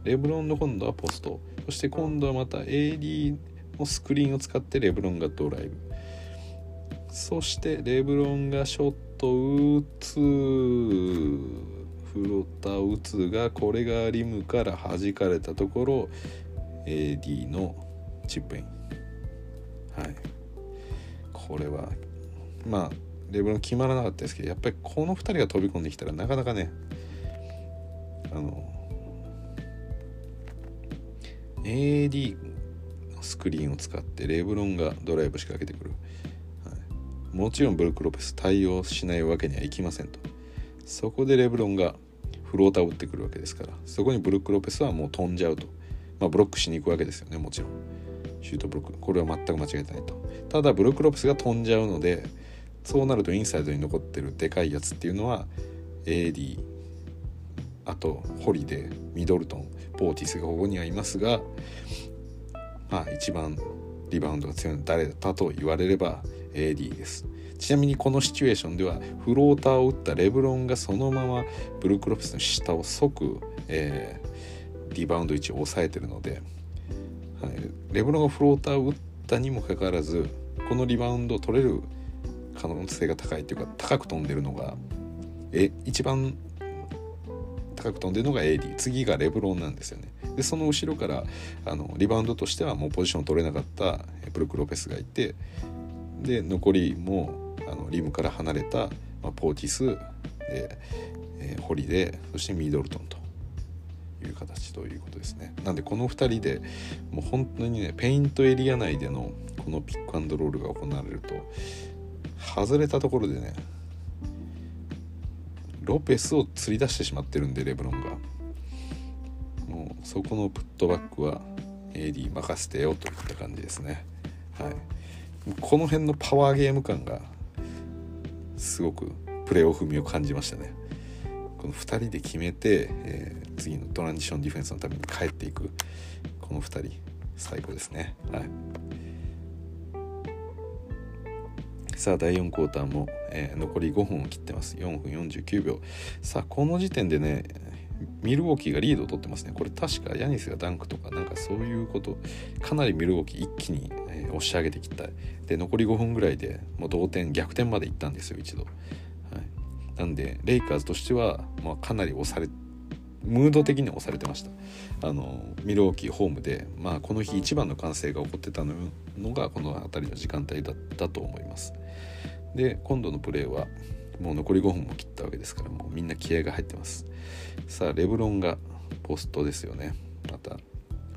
S1: レブロンの今度はポスト。そして今度はまた AD のスクリーンを使ってレブロンがドライブ。そしてレブロンがショットを打つフロタ打つがこれがリムから弾かれたところ AD のチップイン。はい。これはまあレブロン決まらなかったですけどやっぱりこの2人が飛び込んできたらなかなかねあの AD のスクリーンを使ってレブロンがドライブ仕掛けてくる、もちろんブルック・ロペス対応しないわけにはいきませんと。そこでレブロンがフローターを打ってくるわけですから。そこにブルック・ロペスはもう飛んじゃうと、まあ、ブロックしに行くわけですよねもちろん。シュートブロック。これは全く間違えてないと。ただブルック・ロペスが飛んじゃうのでそうなるとインサイドに残ってるでかいやつっていうのは AD あとホリデーミドルトンポーティスがここにはいますがまあ一番リバウンドが強いのは誰だと言われれば AD です。ちなみにこのシチュエーションではフローターを打ったレブロンがそのままブルック・ロペスの下を即、えー、リバウンド位置を抑えてるので、はい、レブロンがフローターを打ったにもかかわらずこのリバウンドを取れる可能性が高いというか高く飛んでるのがえ一番高く飛んでるのが AD 次がレブロンなんですよね。でその後ろからあのリバウンドとしてはもうポジション取れなかったブルック・ロペスがいてで残りもあのリムから離れた、まあ、ポーティスで、えー、ホリデーそしてミドルトンという形ということですね。なんでこの2人でもう本当にねペイントエリア内でのこのピックアンドロールが行われると外れたところでねロペスを釣り出してしまってるんでレブロンが。もうそこのプットバックは AD 任せてよといった感じですね。はい。この辺のパワーゲーム感がすごくプレーオフ味を感じましたね。この2人で決めて、えー、次のトランジションディフェンスのために帰っていく。この2人最高ですね。はい。さあ第4クォーターも、えー、残り5分を切ってます。4分49秒。さあこの時点でねミルウォーキーがリードを取ってますね。これ確かヤニスがダンクとかなんかそういうことかなりミルウォーキー一気に、えー、押し上げてきた。で残り5分ぐらいでもう同点逆転までいったんですよ一度、はい、なんでレイカーズとしては、まあ、かなり押されムード的に押されてました。あのミルウォーキーホームで、まあ、この日一番の歓声が起こってたのがこの辺りの時間帯だったと思います。で今度のプレーはもう残り5分も切ったわけですからもうみんな気合が入ってます。さあレブロンがポストですよね。また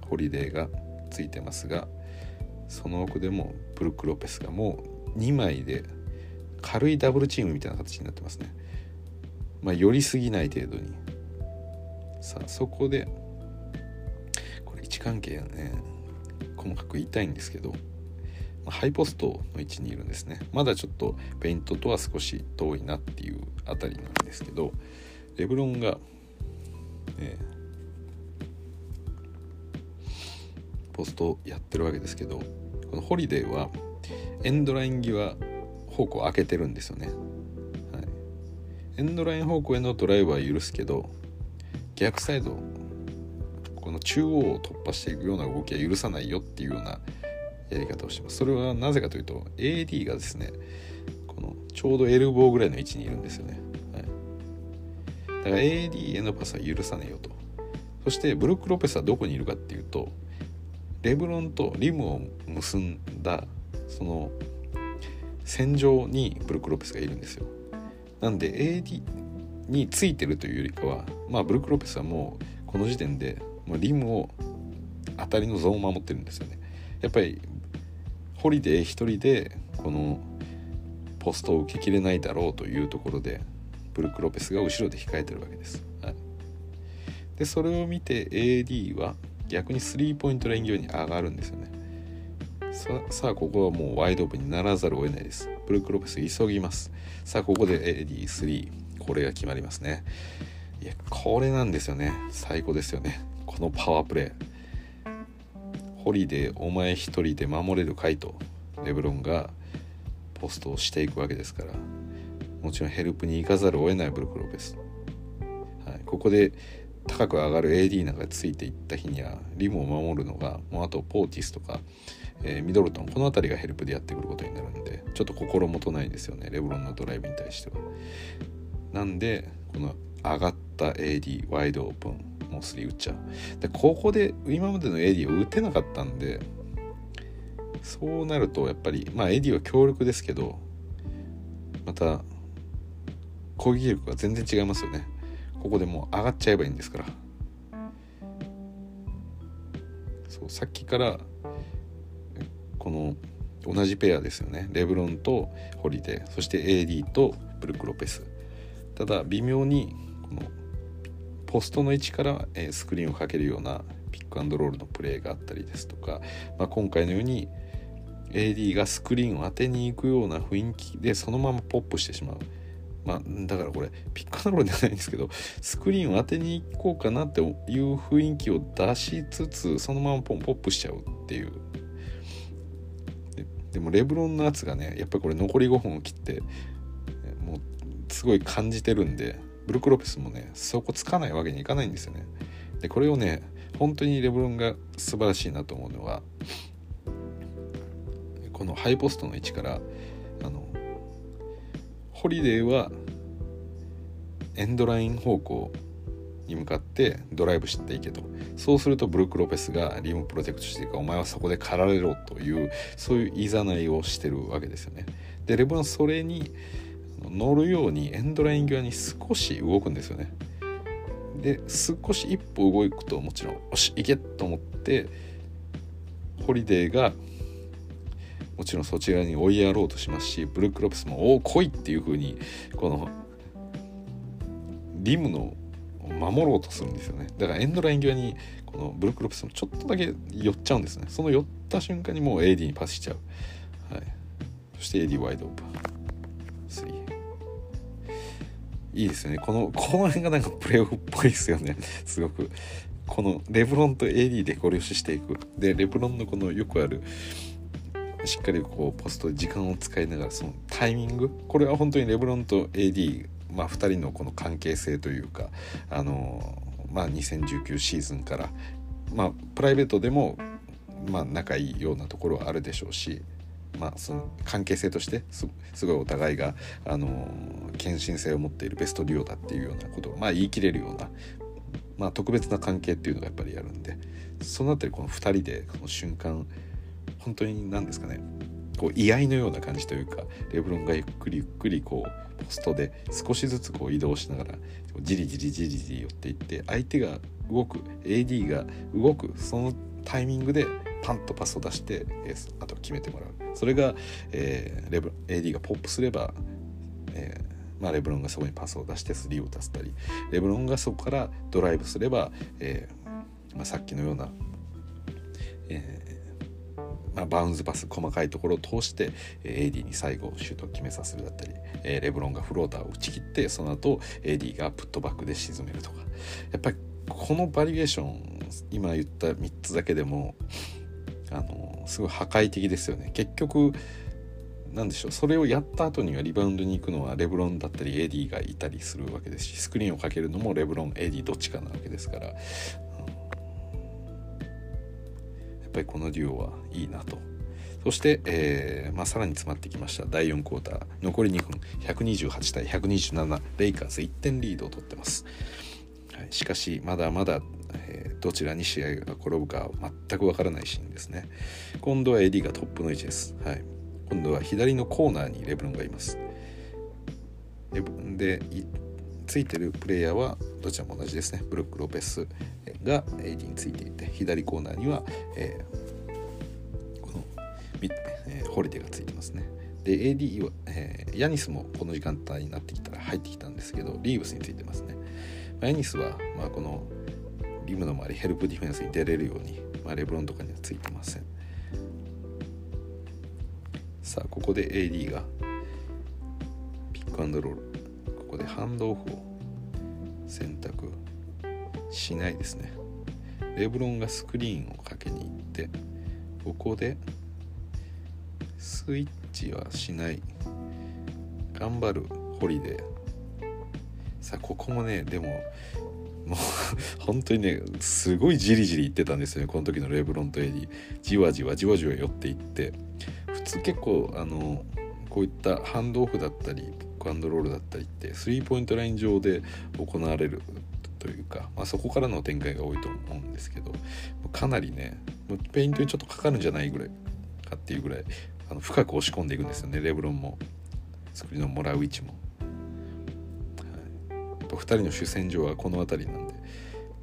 S1: ホリデーがついてますがその奥でもブルック・ロペスがもう2枚で軽いダブルチームみたいな形になってますね。まあ寄りすぎない程度に。さあそこでこれ位置関係ね細かく言いたいんですけどハイポストの位置にいるんですね。まだちょっとペイントとは少し遠いなっていうあたりなんですけどレブロンが、えー、ポストやってるわけですけどこのホリデーはエンドライン際方向開けてるんですよね、はい、エンドライン方向へのドライブは許すけど逆サイドこの中央を突破していくような動きは許さないよっていうようなやり方をしてます。それはなぜかというと AD がですねこのちょうどエルボーぐらいの位置にいるんですよね、だから AD へのパスは許さねえよと。そしてブルック・ロペスはどこにいるかっていうとレブロンとリムを結んだその戦場にブルック・ロペスがいるんですよ。なんで AD についてるというよりかはまあブルック・ロペスはもうこの時点でもうリムを当たりのゾーンを守ってるんですよね。やっぱりホリデー一人でこのポストを受けきれないだろうというところでブルク・ロペスが後ろで控えてるわけです。はい、でそれを見て AD は逆にスリーポイントライン際に上がるんですよね。さあここはもうワイドオープンにならざるを得ないです。ブルク・ロペス急ぎます。さあここで AD3 これが決まりますね。いやこれなんですよね最高ですよねこのパワープレーホリデーお前一人で守れるかいとレブロンがポストをしていくわけですからもちろんヘルプに行かざるを得ないブルク・ロペス、はい、ここで高く上がる AD なんかついていった日にはリムを守るのがもうあとポーティスとか、えー、ミドルトンこの辺りがヘルプでやってくることになるんでちょっと心もとないんですよねレブロンのドライブに対しては。なんでこの上がった AD ワイドオープンもう3打っちゃう。でここで今までの AD を打てなかったんでそうなるとやっぱりまあ AD は強力ですけどまた攻撃力が全然違いますよね。ここでもう上がっちゃえばいいんですから。そうさっきからこの同じペアですよね。レブロンとホリデー。そして AD とブルック・ロペス。ただ微妙にこのポストの位置からスクリーンをかけるようなピックアンドロールのプレーがあったりですとか、まあ、今回のように AD がスクリーンを当てに行くような雰囲気でそのままポップしてしまう。まあ、だからこれピックアンドロールではないんですけどスクリーンを当てに行こうかなっていう雰囲気を出しつつそのままポンポップしちゃうっていう。でもレブロンのやつがねやっぱりこれ残り5分を切ってもうすごい感じてるんでブルク・ロペスもねそこつかないわけにいかないんですよね。でこれをね本当にレブロンが素晴らしいなと思うのはこのハイポストの位置からあのホリデーはエンドライン方向に向かってドライブしていけと。そうするとブルック・ロペスがリムプロテクトしていく。お前はそこで狩られろというそういういざないをしてるわけですよね。でレブロンそれに乗るようにエンドライン際に少し動くんですよね。で少し一歩動くともちろんよし行けと思ってホリデーがもちろんそちらに追いやろうとしますしブルック・ロペスも「おお来い!」っていう風にこのリムの守ろうとするんですよね。だからエンドライン際にこのブルック・ロペスもちょっとだけ寄っちゃうんですね。その寄った瞬間にもう AD にパスしちゃう、はい、そして AD ワイドオープン。いいですよね。このこの辺がなんかプレーオフっぽいですよね。すごく。このレブロンと AD でご了承していく。でレブロンのこのよくあるしっかりこうポストで時間を使いながらそのタイミングこれは本当にレブロンと AD、まあ、2人のこの関係性というかあの、まあ、2019シーズンから、まあ、プライベートでも、まあ、仲いいようなところはあるでしょうし、まあ、その関係性としてすごいお互いがあの献身性を持っているベストデュオだっていうようなことを、まあ、言い切れるような、まあ、特別な関係っていうのがやっぱりあるんでその辺りこの2人でこの瞬間本当に何ですかね。こう居合のような感じというかレブロンがゆっくりゆっくりこうポストで少しずつこう移動しながらじりじりじりじり寄っていって相手が動く AD が動くそのタイミングでパンとパスを出して、あと決めてもらう。それが、えー、レブ AD がポップすれば、えーまあ、レブロンがそこにパスを出してスリーを出せたりレブロンがそこからドライブすれば、えーまあ、さっきのような、えまあ、バウンズパス細かいところを通して AD に最後シュートを決めさせるだったり、レブロンがフローターを打ち切ってその後 AD がプットバックで沈めるとか。やっぱりこのバリエーション今言った3つだけでもあのすごい破壊的ですよね。結局なんでしょうそれをやった後にはリバウンドに行くのはレブロンだったり AD がいたりするわけですしスクリーンをかけるのもレブロン AD どっちかなわけですから。やっぱりこのデュオはいいなと。そして、えーまあ、さらに詰まってきました。第4クォーター。残り2分128対127レイカーズ1点リードを取ってます、はい、しかしまだまだ、えー、どちらに試合が転ぶか全くわからないシーンですね。今度は AD がトップの位置です、はい、今度は左のコーナーにレブロンがいます。でついてるプレイヤーはどちらも同じですね。ブルック・ロペスが AD についていて左コーナーには、えー、えー、ホリデーがついてますね。で AD は、えー、ヤニスもこの時間帯になってきたら入ってきたんですけどリーブスについてますね、まあ、ヤニスは、まあ、このリムの周りヘルプディフェンスに出れるように、まあ、レブロンとかにはついてません。さあここで AD がピックアンドロール。ここでハンドオフを選択しないですね。レブロンがスクリーンをかけに行ってここでスイッチはしない。頑張るホリデー。さあここもねでももう [LAUGHS] 本当にねすごいじりじりいってたんですよね。この時のレブロンと AD。じわじわじわじわ寄っていって。普通結構あのこういったハンドオフだったりクアンドロールだったりってスリーポイントライン上で行われるというか、まあ、そこからの展開が多いと思うんですけどかなりねペイントにちょっとかかるんじゃないぐらいかっていうぐらいあの深く押し込んでいくんですよね。レブロンも。スクリーンをもらう位置も。はい、2人の主戦場はこの辺りなんで。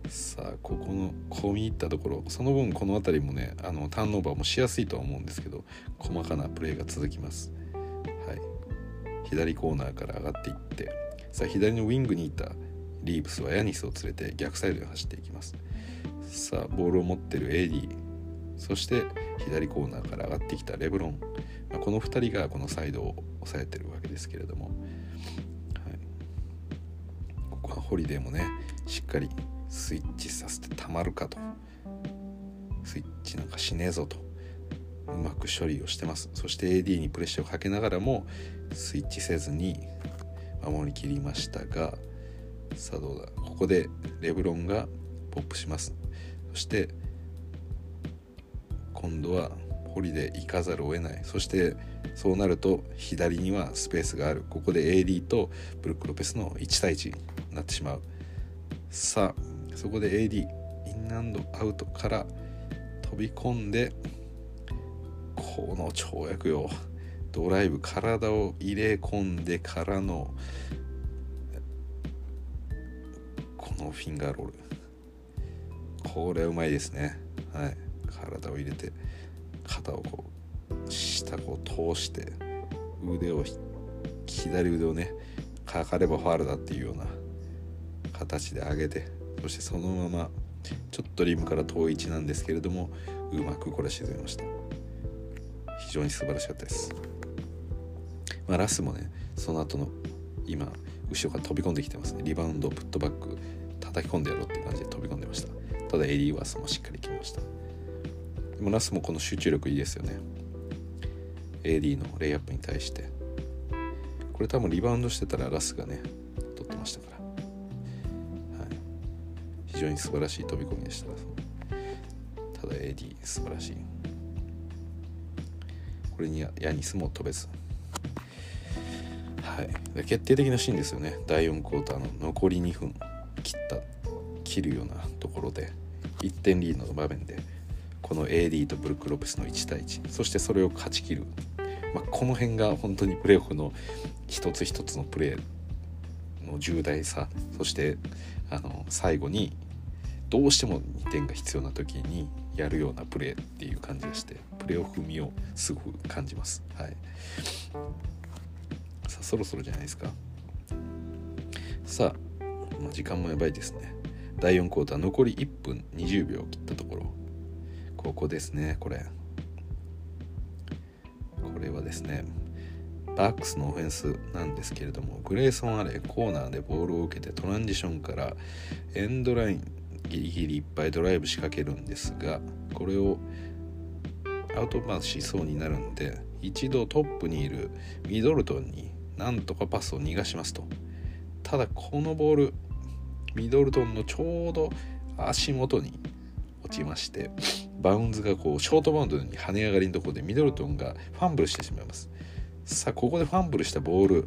S1: さあここの込み入ったところ。その分この辺りもねあのターンオーバーもしやすいとは思うんですけど細かなプレーが続きます。はい、左コーナーから上がっていって。さあ左のウィングにいたリーブスはヤニスを連れて逆サイドへ走っていきます。さあボールを持ってる AD そして左コーナーから上がってきたレブロン、まあ、この2人がこのサイドを抑えてるわけですけれども、はい、ここはホリデーもねしっかりスイッチさせてたまるかと。スイッチなんかしねえぞと。うまく処理をしてます。そして AD にプレッシャーをかけながらもスイッチせずに守りきりましたがさあどうだ。ここでレブロンがポップします。そして今度はで行かざるを得ない。そしてそうなると左にはスペースがある。ここで AD とブルック・ロペスの1対1になってしまう。さあそこで AD インアンドアウトから飛び込んでこの跳躍よ。ドライブ体を入れ込んでからのこのフィンガーロール。これはうまいですね。はい。体を入れて。肩をこう下こう通して腕を左腕をねかかればファールだっていうような形で上げてそしてそのままちょっとリムから遠い位置なんですけれどもうまくこれ沈めました。非常に素晴らしかったです、まあ、ラスもねその後の今後ろから飛び込んできてますね。リバウンドプットバック叩き込んでやろうって感じで飛び込んでました。ただエリー・ワースもしっかり決めました。でもラスもこの集中力いいですよね。AD のレイアップに対して。これ多分リバウンドしてたらラスがね取ってましたから、はい、非常に素晴らしい飛び込みでした。ただ AD 素晴らしい。これにヤニスも飛べず。はい、決定的なシーンですよね。第4クォーターの残り2分切った切るようなところで1点リードの場面で。この AD とブルック・ロペスの1対1そしてそれを勝ち切る、まあ、この辺が本当にプレーオフの一つ一つのプレーの重大さそしてあの最後にどうしても2点が必要な時にやるようなプレーっていう感じがしてプレーオフ味をすごく感じます。はい、さあそろそろじゃないですか。さあ、まあ、時間もやばいですね。第4クォーター残り1分20秒切ったところここですねこれ。これはですねバックスのオフェンスなんですけれどもグレイソン・アレコーナーでボールを受けてトランジションからエンドラインギリギリいっぱいドライブ仕掛けるんですがこれをアウトパスしそうになるんで一度トップにいるミドルトンになんとかパスを逃がしますと。ただこのボールミドルトンのちょうど足元に落ちましてバウンズがこうショートバウンドに跳ね上がりのところでミドルトンがファンブルしてしまいます。さあここでファンブルしたボール。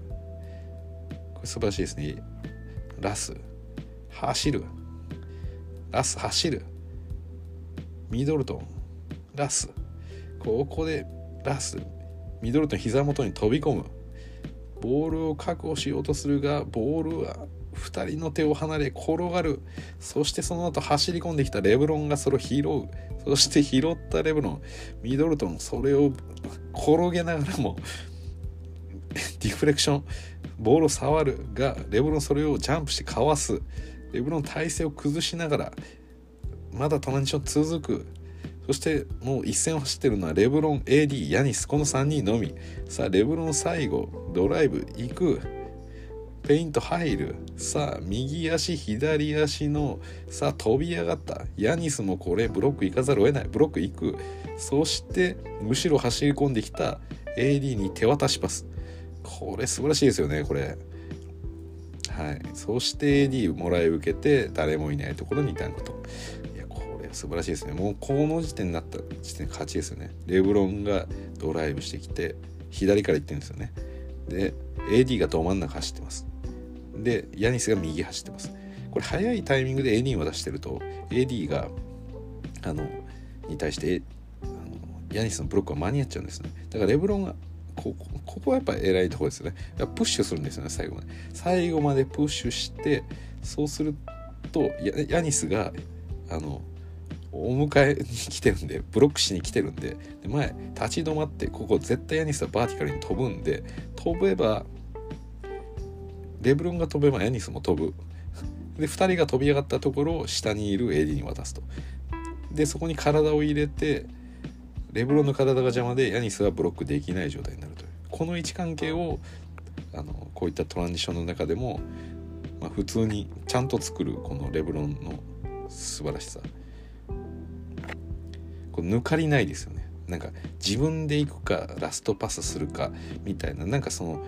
S1: これ素晴らしいですね。ラス走る。ラス走る。ミドルトン。ラス。ここでラスミドルトン膝元に飛び込む。ボールを確保しようとするがボールは2人の手を離れ転がる。そしてその後走り込んできたレブロンがそれを拾う。そして拾ったレブロンミドルトンそれを転げながらも [LAUGHS] ディフレクションボールを触る。がレブロンそれをジャンプしてかわす。レブロン体勢を崩しながらまだトランジション続く。そしてもう一戦を走ってるのはレブロン AD ヤニスこの3人のみ。さあレブロン最後ドライブ行く。ペイント入る。さあ右足左足のさあ飛び上がった。ヤニスもこれブロック行かざるを得ない。ブロック行く。そして後ろ走り込んできた。AD に手渡しパス。これ素晴らしいですよねこれ。はい。そして AD もらい受けて誰もいないところにダンクと。いやこれ素晴らしいですね。もうこの時点になった時点勝ちですよね。レブロンがドライブしてきて左から行ってるんですよね。で AD がど真ん中走ってます。でヤニスが右走ってます。これ早いタイミングで AD を出してると AD があのに対してあのヤニスのブロックは間に合っちゃうんですね。だからレブロンがここここはやっぱ偉いところですよね。プッシュするんですよね最後まで。最後までプッシュしてそうするとヤニスがあのお迎えに来てるんでブロックしに来てるんでで前立ち止まってここ絶対ヤニスはバーティカルに飛ぶんで飛べばレブロンが飛べばヤニスも飛ぶ。で2人が飛び上がったところを下にいる AD に渡すと。でそこに体を入れてレブロンの体が邪魔でヤニスはブロックできない状態になるという。この位置関係をあのこういったトランジションの中でも、まあ、普通にちゃんと作るこのレブロンの素晴らしさ。こう抜かりないですよね。なんか自分で行くかラストパスするかみたいな。なんかその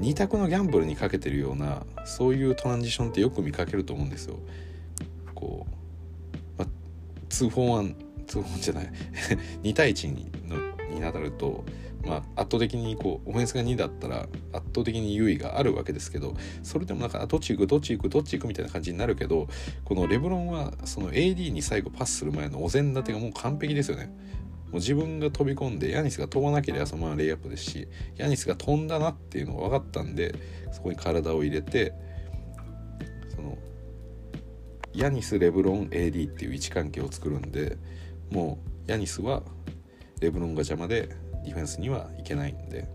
S1: 2択のギャンブルにかけてるようなそういうトランジションってよく見かけると思うんですよ。こう、まあ、2 4 1 2じゃない [LAUGHS] 2対1にのになると、まあ、圧倒的にこうオフェンスが2だったら圧倒的に優位があるわけですけどそれでもなんかどっち行くどっち行くどっち行くみたいな感じになるけどこのレブロンはその AD に最後パスする前のお膳立てがもう完璧ですよね。もう自分が飛び込んでヤニスが飛ばなければそのままレイアップですしヤニスが飛んだなっていうのが分かったんでそこに体を入れてそのヤニスレブロン AD っていう位置関係を作るんでもうヤニスはレブロンが邪魔でディフェンスにはいけないんで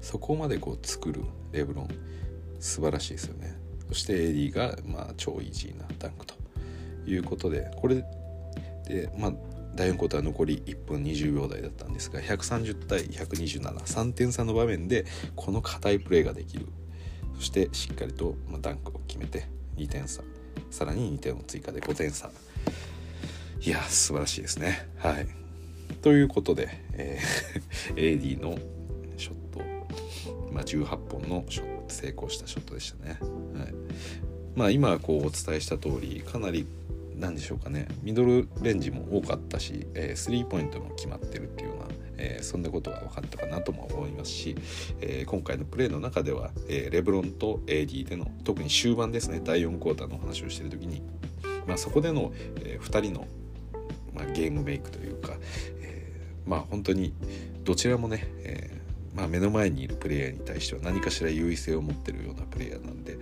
S1: そこまでこう作るレブロン。素晴らしいですよね。そして AD がまあ超イージーなダンクということでこれでまあ第4クォーター残り1分20秒台だったんですが130対1273点差の場面でこの硬いプレーができる。そしてしっかりとダンクを決めて2点差。さらに2点を追加で5点差。いや素晴らしいですね。はい。ということで、えー、[LAUGHS] AD のショット、まあ、18本のショット。成功したショットでしたね、はい。まあ、今こうお伝えした通りかなり何でしょうかね。ミドルレンジも多かったし、えー、スリーポイントも決まってるっていうような、えー、そんなことが分かったかなとも思いますし、えー、今回のプレーの中では、えレブロンと AD での特に終盤ですね第4クォーターの話をしてる時に、まあ、そこでの、え2人の、まあ、ゲームメイクというか、えまあ本当にどちらもね、えまあ、目の前にいるプレイヤーに対しては何かしら優位性を持ってるようなプレイヤーなんで、はい、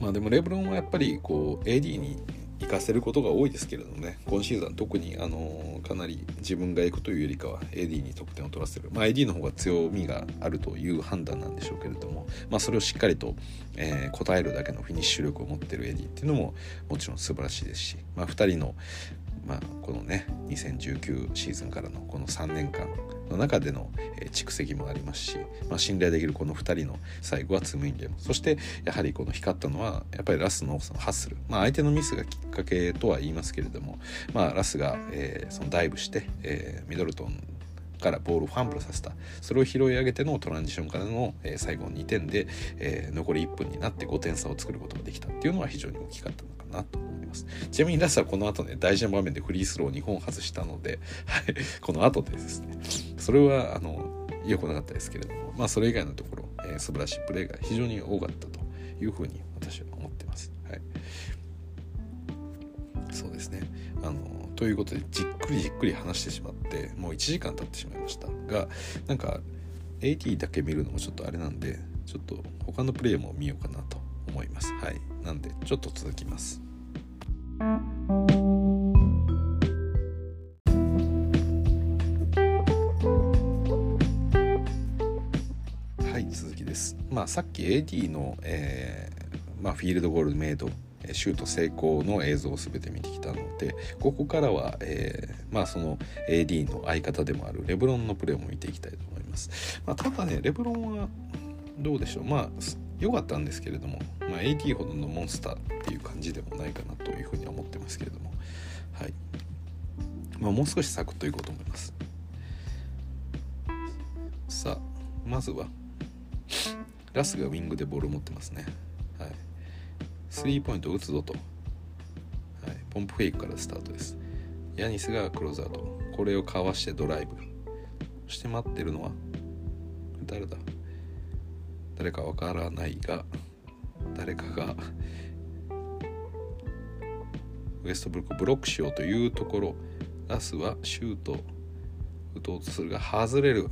S1: まあでもレブロンはやっぱりこう AD に行かせることが多いですけれどもね今シーズン特にあのかなり自分が行くというよりかは AD に得点を取らせる、まあ、AD の方が強みがあるという判断なんでしょうけれども、まあ、それをしっかりと、えー、応えるだけのフィニッシュ力を持ってる AD っていうのももちろん素晴らしいですし、まあ、2人の、まあ、このね2019シーズンからのこの3年間の中での、蓄積もありますし、まあ、信頼できるこの2人の最後はツムインゲーム。そしてやはりこの光ったのはやっぱりラスのそのハッスル、まあ、相手のミスがきっかけとは言いますけれども、まあ、ラスが、えー、そのダイブして、え、ミドルトンからボールをファンブルさせた。それを拾い上げてのトランジションからの、え、最後の2点で、えー、残り1分になって5点差を作ることができたっていうのは非常に大きかったなと思います。ちなみにラスはこの後ね大事な場面でフリースロー2本外したので、はい、この後でですね。それはあの良くなかったですけれどもまあそれ以外のところ、えー、素晴らしいプレーが非常に多かったというふうに私は思ってます。はい、そうですね。あのということでじっくりじっくり話してしまってもう1時間経ってしまいました。がなんか AT だけ見るのもちょっとあれなんでちょっと他のプレイも見ようかなと思います。はい。なんでちょっと続きます。はい続きです。まあさっき AD の、えーまあ、フィールドゴールメイドシュート成功の映像を全て見てきたのでここからは、えー、まあその AD の相方でもあるレブロンのプレーも見ていきたいと思います、まあ、ただねレブロンはどうでしょう。まあ良かったんですけれども、まあ、AD ほどのモンスターっていう感じでもないかなというふうに思ってますけれどもはい。まあ、もう少しサクッといこうと思います。さあまずはラスがウィングでボールを持ってますね。はい。スリーポイント打つぞと、はい、ポンプフェイクからスタートです。ヤニスがクローズアウト。これをかわしてドライブ。そして待ってるのは誰だ？誰かわからないが誰かがウエストブルックをブロックしようというところラスはシュート打とうとするが外れる。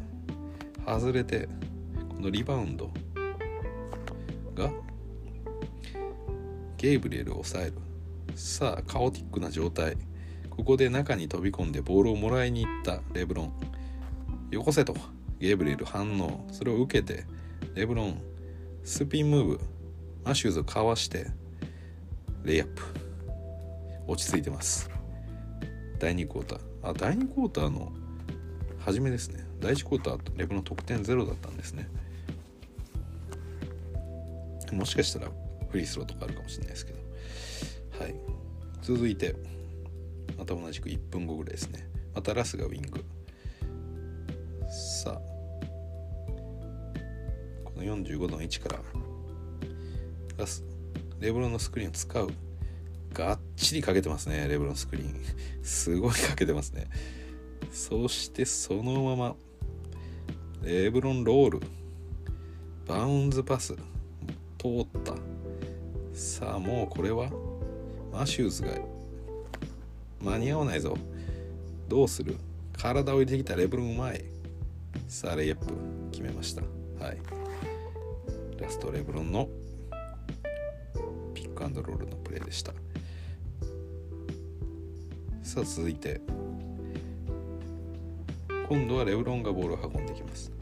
S1: 外れてこのリバウンドがゲイブリエルを抑える。さあカオティックな状態。ここで中に飛び込んでボールをもらいに行ったレブロン。よこせとゲイブリエル反応。それを受けてレブロンスピンムーブマシューズをかわしてレイアップ。落ち着いてます。第2クォーター。あ第2クォーターの初めですね。第1クォーターレブロン得点ゼロだったんですね。もしかしたらフリースローとかあるかもしれないですけど。はい。続いてまた同じく1分後ぐらいですね。またラスがウィング。さあの45度の位置からレブロンのスクリーンを使う。がっちりかけてますねレブロンスクリーン。すごいかけてますね。そしてそのままレブロンロール。バウンズパス。通った。さあもうこれはマシューズが間に合わないぞ。どうする？体を入れてきたレブロンうまいさあレイアップ。決めました。はい。ラストレブロンのピックアンドロールのプレーでした。さあ続いて。今度はレブロンがボールを運んできます。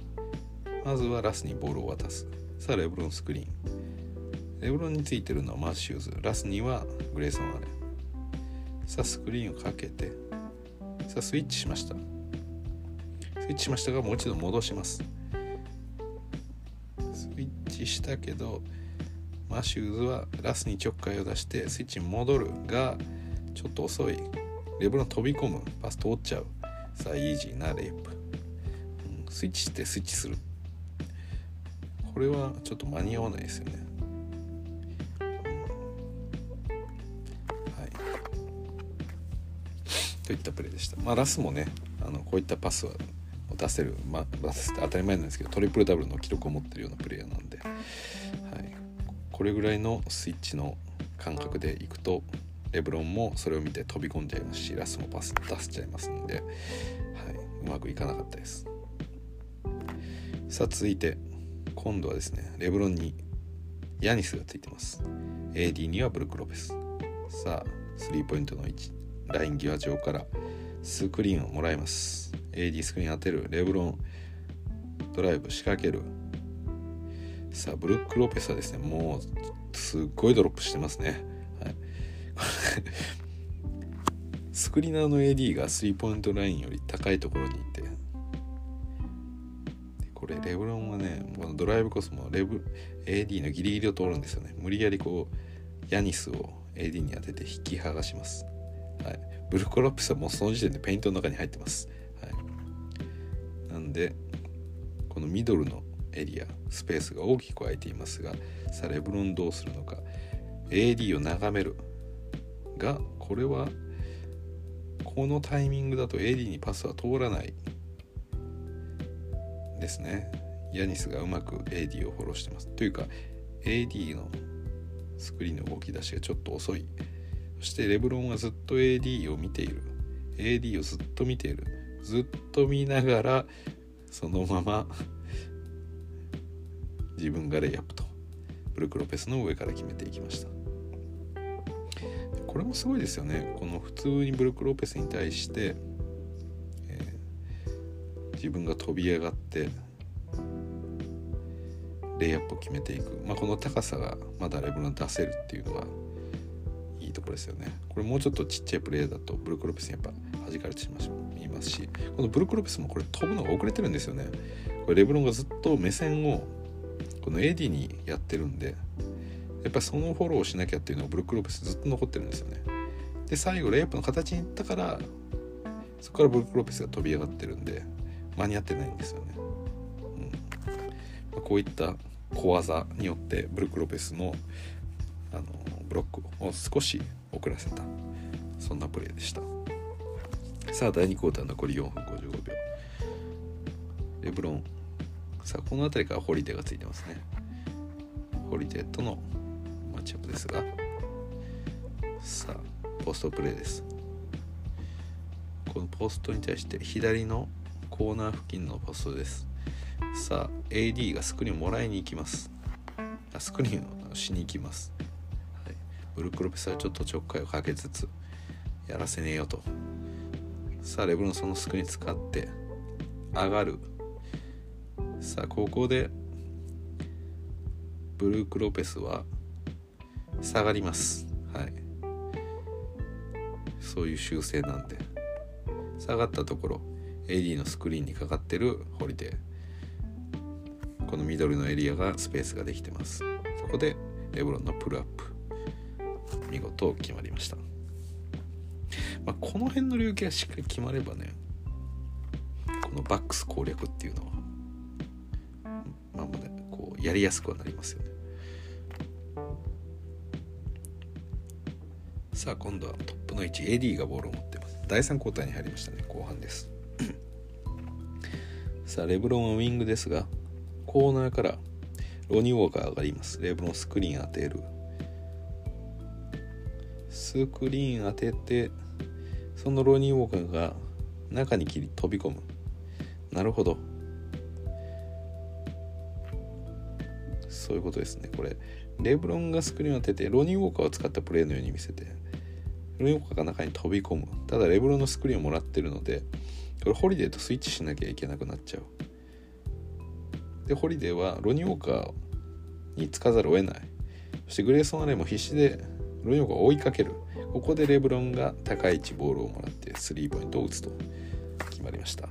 S1: まずはラスにボールを渡す。さあレブロンスクリーン。レブロンについてるのはマッシューズ。ラスにはグレイソン・アレン。さあスクリーンをかけて。さあスイッチしました。スイッチしましたがもう一度戻します。スイッチしたけどマシューズはラスにちょっかいを出してスイッチに戻るがちょっと遅い。レブロン飛び込む。パス通っちゃう。さあイージーなレイプ、うん、スイッチしてスイッチする。これはちょっと間に合わないですよね。はい。といったプレーでした。まあ、ラスもねあのこういったパスは出せる、まあ、出せて当たり前なんですけどトリプルダブルの記録を持ってるようなプレイヤーなんで、はい、これぐらいのスイッチの感覚でいくとレブロンもそれを見て飛び込んじゃいますしラスもパス出しちゃいますんで、はい、うまくいかなかったです。さあ続いて今度はですねレブロンにヤニスがついてます。AD にはブルック・ロペス。さあスリーポイントの位置ライン際上からスクリーンをもらいます。AD スクリーン当てる。レブロン。ドライブ仕掛ける。さあブルック・ロペスはですねもうすっごいドロップしてますね、はい、[LAUGHS] スクリーナーの AD がスリーポイントラインより高いところにいて。これレブロンはねこのドライブコースもレブ AD のギリギリを通るんですよね。無理やりこうヤニスを AD に当てて引き剥がします。はい、ブルック・ロペスはもうその時点でペイントの中に入ってます、はい、なんでこのミドルのエリアスペースが大きく空いていますがさあレブロンどうするのか。AD を眺める。がこれはこのタイミングだと AD にパスは通らない。ですね。ヤニスがうまく AD をフォローしてます。というか AD のスクリーンの動き出しがちょっと遅い。そしてレブロンはずっと AD を見ている。AD をずっと見ている。ずっと見ながらそのまま自分がレイアップとブルク・ロペスの上から決めていきました。これもすごいですよね。この普通にブルク・ロペスに対して、えー、自分が飛び上がってレイアップを決めていく、まあ、この高さがまだレブロン出せるっていうのところですよね。これもうちょっとちっちゃいプレーだとブルクロペスにやっぱ弾かれてしまいますしこのブルクロペスもこれ飛ぶのが遅れてるんですよね。これレブロンがずっと目線をこの AD にやってるんでやっぱそのフォローをしなきゃっていうのがブルックロペスずっと残ってるんですよね。で最後レイアップの形にいったからそこからブルック・ロペスが飛び上がってるんで間に合ってないんですよね、うん、こういった小技によってブルック・ロペスのあのブロックを少し遅らせた。そんなプレーでした。さあ第2クォーター残り4分55秒。レブロン。さあこの辺りからホリデーがついてますね。ホリデーとのマッチアップですが。さあポストプレーです。このポストに対して左のコーナー付近のポストです。さあ AD がスクリーンをもらいに行きます。あスクリーンをしに行きます、ブルック・ロペスはちょっとちょっかいをかけつつやらせねえよと。さあレブロンそのスクリーン使って上がる。さあここでブルーク・ロペスは下がります。はい。そういう修正なんで。下がったところ AD のスクリーンにかかってるホリデー。この緑のエリアがスペースができてます。そこでレブロンのプルアップ。見事決まりました、まあ、この辺の領域がしっかり決まればねこのバックス攻略っていうのはまあねこうやりやすくはなりますよね。さあ今度はトップの位置 AD がボールを持ってます。第3交代に入りましたね後半です。[COUGHS] さあレブロンはウィングですがコーナーからロニー・ウォーカー上がります。レブロンスクリーン当てる。スクリーン当ててそのロニー・ウォーカーが中に切り飛び込む。なるほど。そういうことですね。これレブロンがスクリーンを当ててロニー・ウォーカーを使ったプレーのように見せてロニー・ウォーカーが中に飛び込む。ただレブロンのスクリーンをもらってるのでこれホリデーとスイッチしなきゃいけなくなっちゃう。でホリデーはロニー・ウォーカーにつかざるを得ない。そしてグレイソン・アレンも必死でロニー・ウォーカーを追いかける。ここでレブロンが高い位置ボールをもらってスリーポイントを打つと。決まりました。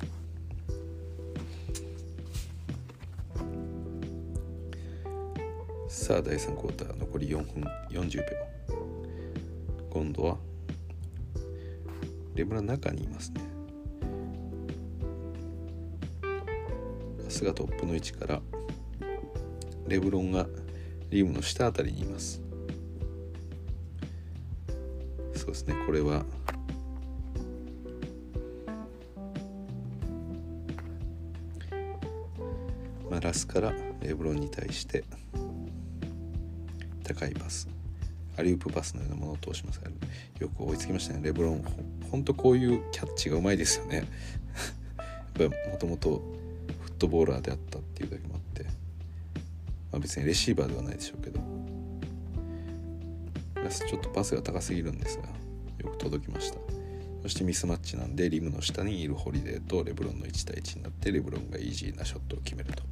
S1: さあ第3クォーター残り4分40秒。今度はレブロン中にいますね。パスがトップの位置からレブロンがリムの下あたりにいます。そうですね。これは。まあ、ラスからレブロンに対して高いパス。アリウープパスのようなものを通しますがよく追いつきましたね。レブロンほんとこういうキャッチがうまいですよね。もともとフットボーラーであったっていうだけもあって、まあ、別にレシーバーではないでしょうけど。ちょっとパスが高すぎるんですがよく届きました。そしてミスマッチなんでリムの下にいるホリデーとレブロンの1対1になってレブロンがイージーなショットを決めると。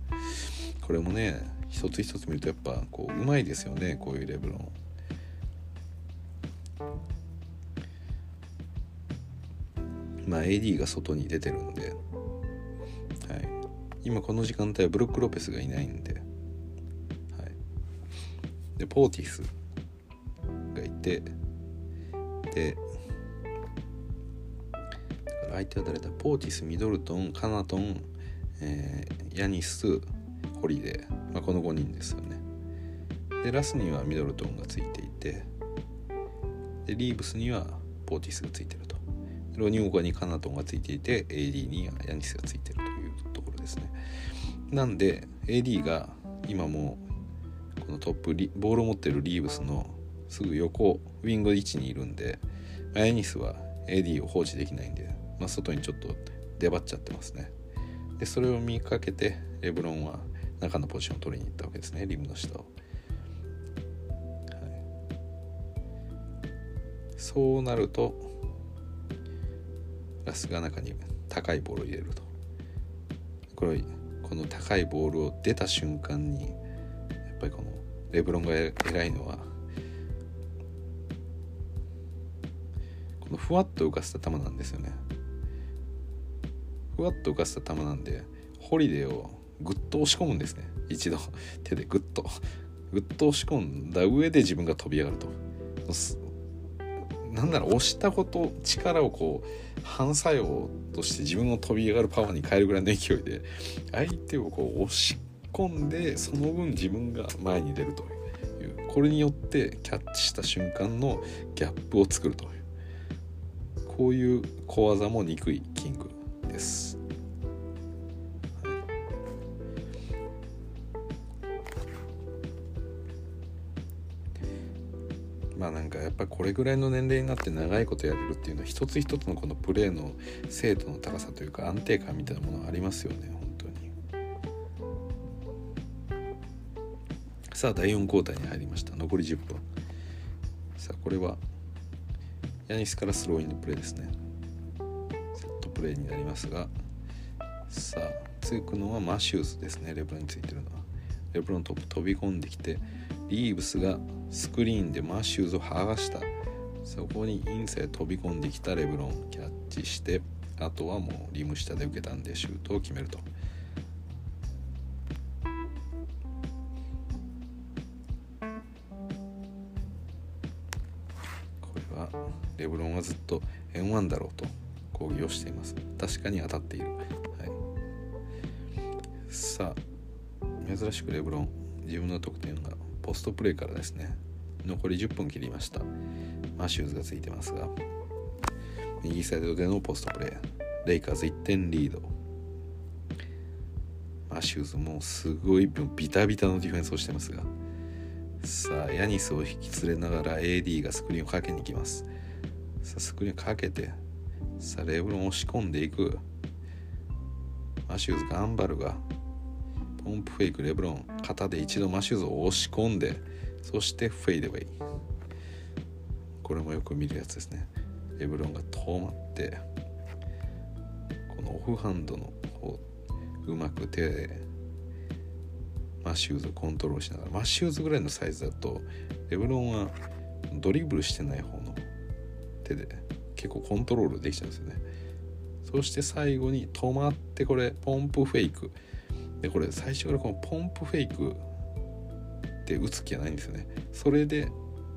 S1: これもね一つ一つ見るとやっぱこううまいですよねこういうレブロン。まあ AD が外に出てるんで、はい、今この時間帯はブロック・ロペスがいないんで、はい、でポーティス。てで相手は誰だポーティスミドルトンカナトン、えー、ヤニスホリデー、まあ、この5人ですよね。でラスにはミドルトンがついていてでリーブスにはポーティスがついてると。ロニオガにカナトンがついていて AD にはヤニスがついてるというところですね。なんで AD が今もこのトップボールを持ってるリーブスのすぐ横ウィング位置にいるんでヤニスは AD を放置できないんで、まあ、外にちょっと出張っちゃってますね。でそれを見かけてレブロンは中のポジションを取りに行ったわけですね。リムの下を、はい、そうなるとラスが中に高いボールを入れると。これこの高いボールを出た瞬間にやっぱりこのレブロンが偉いのはのふわっと浮かせた球なんですよね。ふわっと浮かせた球なんでホリデーをぐっと押し込むんですね。一度手でぐっと。ぐっと押し込んだ上で自分が飛び上がると。なんなら押したこと力をこう反作用として自分の飛び上がるパワーに変えるぐらいの勢いで相手をこう押し込んでその分自分が前に出るというこれによってキャッチした瞬間のギャップを作るという。こういう小技も憎いキングです。まあなんかやっぱこれぐらいの年齢になって長いことやれるっていうのは一つ一つのこのプレーの精度の高さというか安定感みたいなものありますよね本当に。さあ第4交代に入りました。残り10分。さあこれはヤニスからスローインのプレーですね。セットプレーになりますがさあつくのはマシューズですね。レブロンについてるのは。レブロントップ飛び込んできてリーブスがスクリーンでマシューズを剥がした。そこにインサイ飛び込んできたレブロンキャッチしてあとはもうリム下で受けたんでシュートを決めると。ずっと N1 だろうと抗議をしています。確かに当たっている、はい、さあ珍しくレブロン自分の得点がポストプレーからですね。残り10分切りました。マシューズがついてますが右サイドでのポストプレーレイカーズ1点リード。マシューズもすごいビタビタのディフェンスをしてますが。さあヤニスを引き連れながら AD がスクリーンをかけに行きます。さあスクリーンかけてさあレブロン押し込んでいく。マシューズ頑張るがポンプフェイクレブロン肩で一度マシューズを押し込んでそしてフェイデウェイ。これもよく見るやつですね。レブロンが遠まってこのオフハンドの方うまく手でマシューズをコントロールしながらマシューズぐらいのサイズだとレブロンはドリブルしてない方の手で結構コントロールできちゃうんですよね。そして最後に止まってこれポンプフェイク。でこれ最初からこのポンプフェイクって打つ気はないんですよね。それで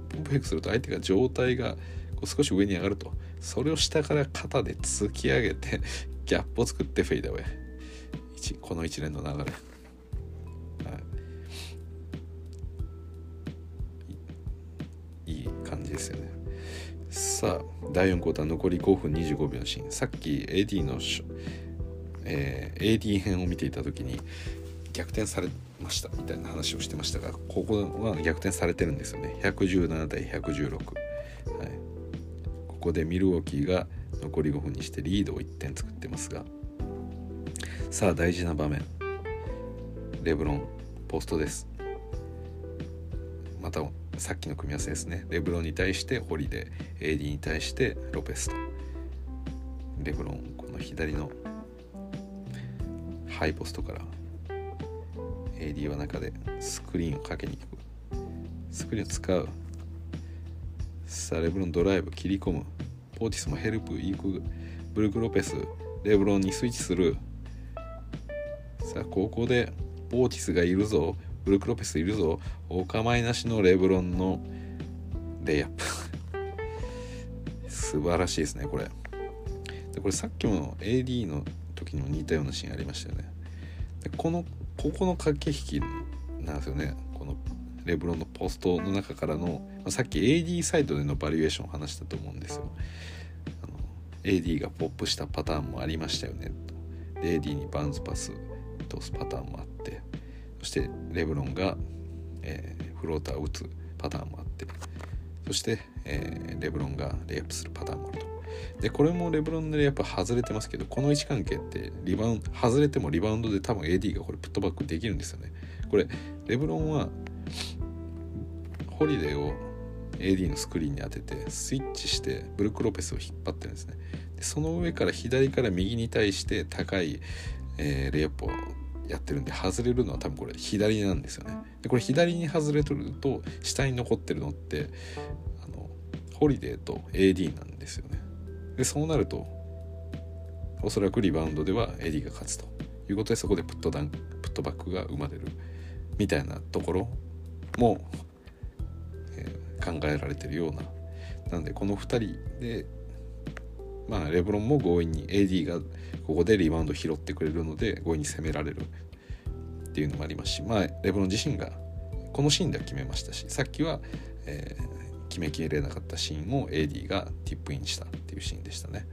S1: ポンプフェイクすると相手が状態がこう少し上に上がると。それを下から肩で突き上げてギャップを作ってフェイダーウェイ。この一連の流れ、はい、いい感じですよね。さあ第4クォーター残り5分25秒シーンさっき AD のえー、AD 編を見ていた時に逆転されましたみたいな話をしてましたがここは逆転されてるんですよね。117対116、はい、ここでミルウォーキーが残り5分にしてリードを1点作ってますがさあ大事な場面。レブロンポストです。またさっきの組み合わせですね。レブロンに対してホリデー。AD に対してロペスと。レブロンこの左のハイポストから AD は中でスクリーンをかけに行く。スクリーンを使う。さあレブロンドライブ切り込む。ポーティスもヘルプ行く。ブルク・ロペスレブロンにスイッチする。さあここでポーティスがいるぞ。ブルク・ロペスいるぞ。お構いなしのレブロンのレイアップ。素晴らしいですねこれ。でこれさっきも AD の時にも似たようなシーンありましたよね。でこのここの駆け引きなんですよね。このレブロンのポストの中からのまさっき AD サイドでのバリエーションを話したと思うんですよ。AD がポップしたパターンもありましたよね。とで AD にバウンズパス通すパターンもあって。そしてレブロンが、えー、フローターを打つパターンもあってそして、えー、レブロンがレイアップするパターンもあると。でこれもレブロンでやっぱ外れてますけどこの位置関係ってリバウンド外れてもリバウンドで多分 AD がこれプットバックできるんですよね。これレブロンはホリデーを AD のスクリーンに当ててスイッチしてブルック・ロペスを引っ張ってるんですね。でその上から左から右に対して高い、えー、レイアップをやってるんで外れるのは多分これ左なんですよね。でこれ左に外れると下に残ってるのってあのホリデーと AD なんですよね。でそうなるとおそらくリバウンドでは AD が勝つということでそこでプットダウンプットバックが生まれるみたいなところも、えー、考えられてるような。なんでこの2人でまあレブロンも強引に AD がここでリバウンド拾ってくれるので強引に攻められるっていうのもありますしまあレブロン自身がこのシーンでは決めましたしさっきは、えー、決めきれなかったシーンを AD がティップインしたっていうシーンでしたね。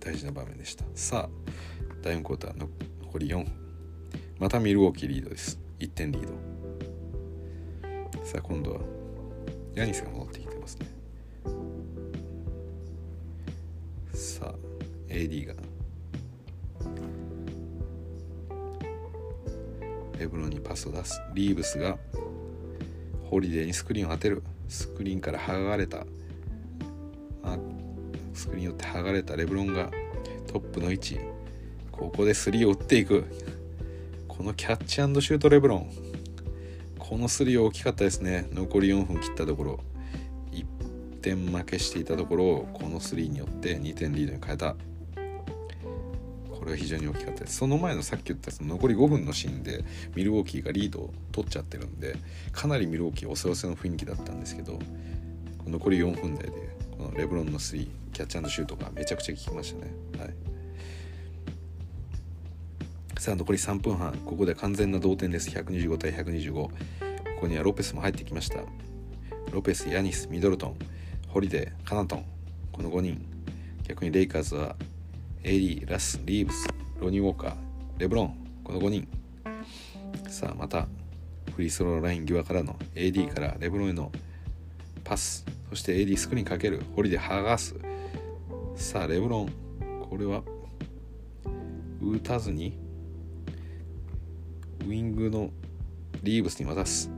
S1: 大事な場面でした。さあ第4クォーターの残り4またミルウォーキーリードです。1点リード。さあ今度はヤニスが戻ってきてますね。さあ AD が。レブロンにパスを出す。リーブスが。ホリデーにスクリーンを当てる。スクリーンから剥がれた。あスクリーンによって剥がれた。レブロンが。トップの位置。ここでスリーを打っていく。このキャッチシュートレブロン。このスリー大きかったですね。残り4分切ったところ。1点負けしていたところをこのスリーによって2点リードに変えた。これは非常に大きかったです。その前のさっき言ったその残り5分のシーンでミルウォーキーがリードを取っちゃってるんでかなりミルウォーキーおせおせの雰囲気だったんですけど残り4分台でこのレブロンのスリーキャッチャーのシュートがめちゃくちゃ効きましたね。はい。さあ残り3分半ここで完全な同点です。125対125ここにはロペスも入ってきました。ロペスヤニスミドルトンホリデーカナトンこの5人。逆にレイカーズは AD ラスリーブスロニー・ウォーカーレブロンこの5人。さあまたフリースローライン際からの AD からレブロンへのパス。そして AD スクリーンかけるホリデー剥がすさあレブロンこれは打たずにウィングのリーブスに渡す。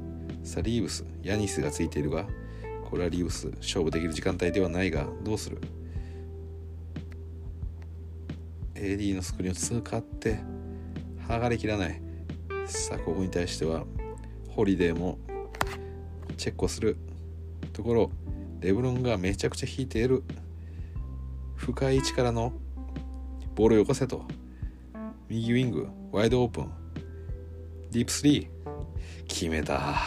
S1: さあリーブスヤニスがついているがこれはリーブス勝負できる時間帯ではないがどうする？AD のスクリーンを使って剥がれきらない。さあここに対してはホリデーもチェックをする。ところレブロンがめちゃくちゃ引いている。深い位置からのボールをよこせと。右ウィングワイドオープン。ディープスリー。決めた。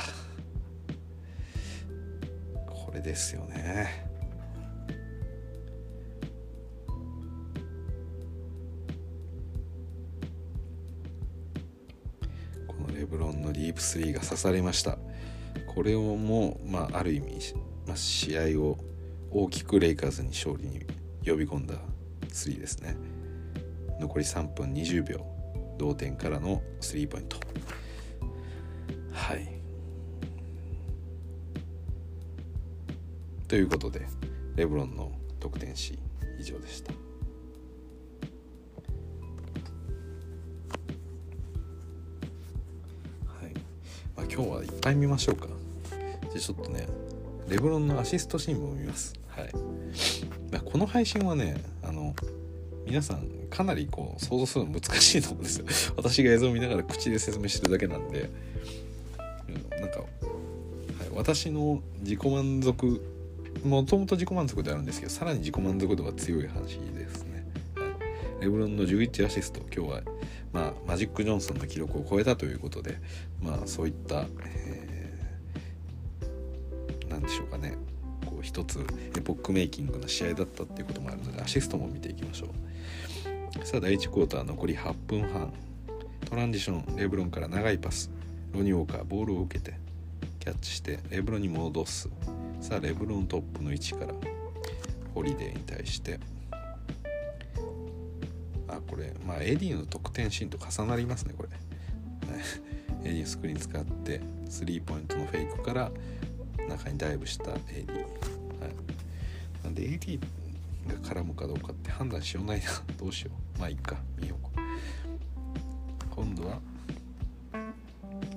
S1: これですよね。このレブロンのディープスリーが刺されました。これをもう、まあ、ある意味、まあ、試合を大きくレイカーズに勝利に呼び込んだスリーですね。残り3分20秒。同点からのスリーポイント。はい。ということでレブロンの得点シーン以上でした。はい、まあ。今日はいっぱい見ましょうか。じゃちょっとねレブロンのアシストシーンも見ます。はい。まあこの配信はねあの皆さんかなりこう想像するの難しいと思うんですよ。[LAUGHS] 私が映像を見ながら口で説明してるだけなんで。なんか、はい、私の自己満足もともと自己満足であるんですけどさらに自己満足度が強い話ですね、はい、レブロンの11アシスト今日はまあ、マジック・ジョンソンの記録を超えたということで、まあ、そういった、えー、何でしょうかね。こう一つエポックメイキングな試合だったっていうこともあるのでアシストも見ていきましょう。さあ第1クォーター残り8分半。トランジションレブロンから長いパスロニー・ウォーカーボールを受けてキャッチしてレブロンに戻す。さあレブロントップの位置からホリデーに対して。あこれまあ AD の得点シーンと重なりますねこれ。AD スクリーン使ってスリーポイントのフェイクから中にダイブした AD、はい、なんで AD が絡むかどうかって判断しようないな。[LAUGHS] どうしよう。まあいいか。見よう今度は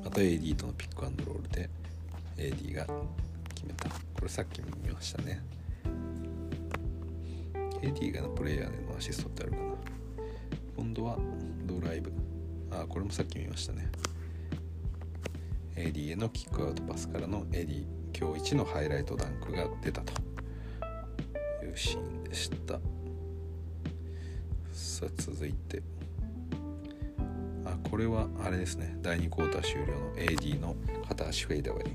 S1: また AD とのピックアンドロールで AD が決めた。これさっき見ましたね。AD がのプレイヤーでのアシストってあるかな。今度はドライブ。あこれもさっき見ましたね。AD へのキックアウトパスからの AD 今日一のハイライトダンクが出たというシーンした。さあ続いて。あこれはあれですね。第2クォーター終了の AD の片足フェイダーウェイ。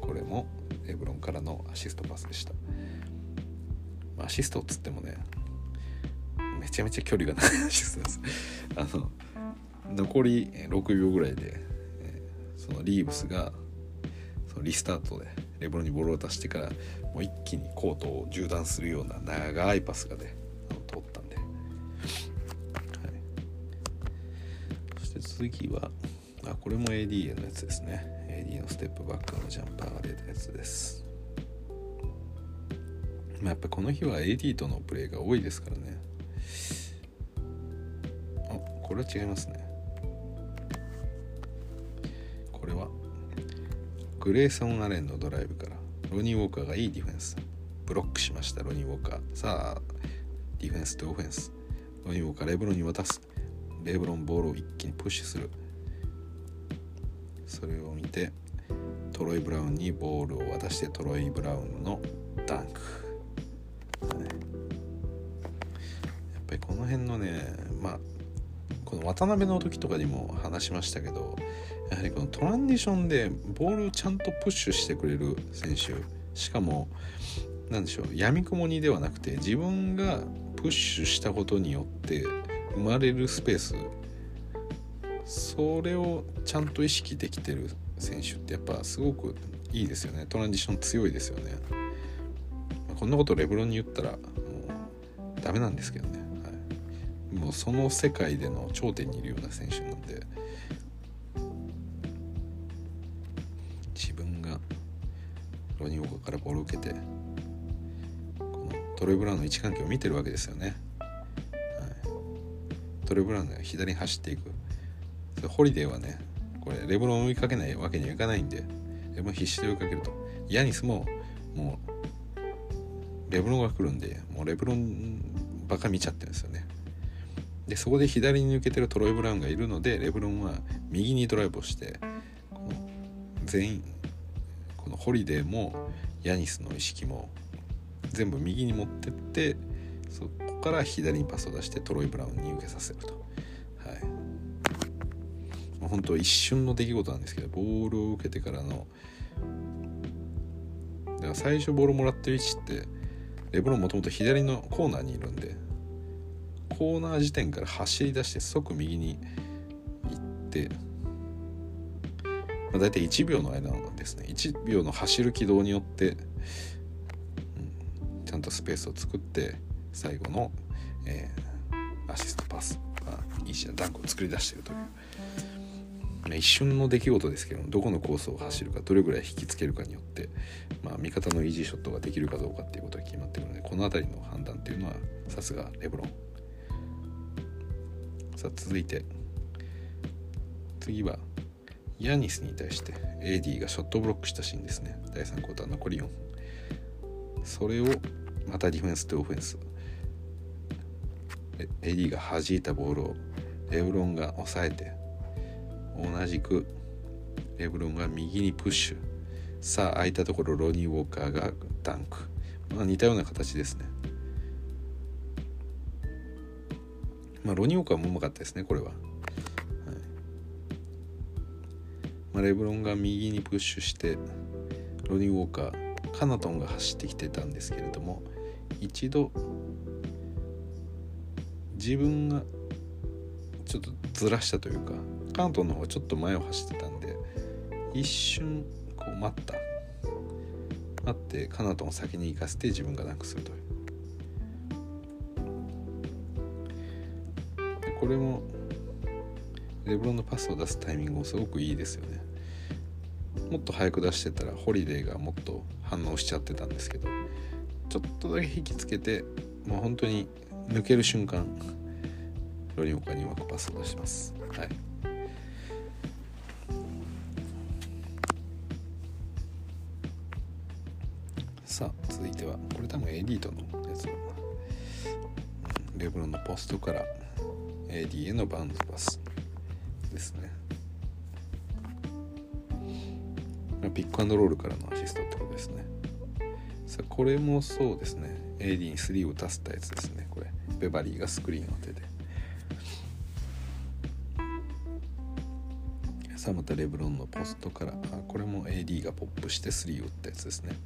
S1: これもレブロンからのアシストパスでした。アシストっつってもねめちゃめちゃ距離が長いアシストです。あの残り6秒ぐらいで、えそのリーブスがそのリスタートでレブロンにボールを出してからもう一気にコートを縦断するような長いパスがね通ったんで、はい、そして次はあこれも AD のやつですね。AD のステップバックのジャンパーが出たやつです。まあやっぱこの日は AD とのプレーが多いですからね。あこれは違いますね。これはグレイソン・アレンのドライブからロニー・ウォーカーがいいディフェンス。ブロックしましたロニー・ウォーカー。さあディフェンスとオフェンス。ロニー・ウォーカーレブロンに渡す。レブロンボールを一気にプッシュする。それを見てトロイ・ブラウンにボールを渡してトロイ・ブラウンのダンク、やっぱりこの辺のねまあこの渡辺の時とかにも話しましたけどやはりこのトランジションでボールをちゃんとプッシュしてくれる選手しかも何でしょうやみくもにではなくて自分がプッシュしたことによって生まれるスペースそれをちゃんと意識できてる選手ってやっぱすごくいいですよね。トランジション強いですよね。こんなことレブロンに言ったらもうダメなんですけどね、はい、もうその世界での頂点にいるような選手なんでロニー・ウォーカーからボールを受けてこのトレブラウンの位置関係を見てるわけですよね、はい、トレブラウンが左に走っていく。それホリデーはねこれレブロンを追いかけないわけにはいかないんでレブロン必死で追いかけると。ヤニスももうレブロンが来るんでもうレブロンばか見ちゃってるんですよね。でそこで左に抜けてるトロイ・ブラウンがいるのでレブロンは右にドライブをして全員このホリデーもヤニスの意識も全部右に持ってってそこから左にパスを出してトロイ・ブラウンに受けさせると。はいまあ、本当一瞬の出来事なんですけどボールを受けてからのだから最初ボールもらってる位置ってレブロンもともと左のコーナーにいるんでコーナー時点から走り出して即右に行って、まあ、大体1秒の間なんですね。1秒の走る軌道によって、うん、ちゃんとスペースを作って最後の、えー、アシストパス、まあ、いい試合ダンクを作り出しているという。一瞬の出来事ですけどどこのコースを走るかどれぐらい引きつけるかによって、まあ、味方のイージーショットができるかどうかっていうことが決まってくるのでこの辺りの判断っていうのはさすがレブロン。さあ続いて。次はヤニスに対して AD がショットブロックしたシーンですね。第3クォーター残り4それをまたディフェンスとオフェンス。AD が弾いたボールをレブロンが抑えて同じくレブロンが右にプッシュ。さあ空いたところロニー・ウォーカーがダンク、まあ、似たような形ですね。まあ、ロニー・ウォーカーもうまかったですねこれは、まあ、レブロンが右にプッシュしてロニー・ウォーカーカナトンが走ってきてたんですけれども一度自分がちょっとずらしたというかカナトンの方がちょっと前を走ってたんで一瞬こう待った。待ってカナトンを先に行かせて自分がダンクするという。これもレブロンのパスを出すタイミングもすごくいいですよね。もっと早く出してたらホリデーがもっと反応しちゃってたんですけどちょっとだけ引きつけてもう本当に抜ける瞬間ロリオカにうまくパスを出します。はい。さあ続いてはこれ多分エリートのやつレブロンのポストから AD へのバウンドパス。ですね。ピックアンドロールからのアシストってことですね。さあこれもそうですね。AD に3を打たせたやつですね。これ。ベバリーがスクリーンを当てて。さあまたレブロンのポストから。あこれも AD がポップして3打ったやつですね。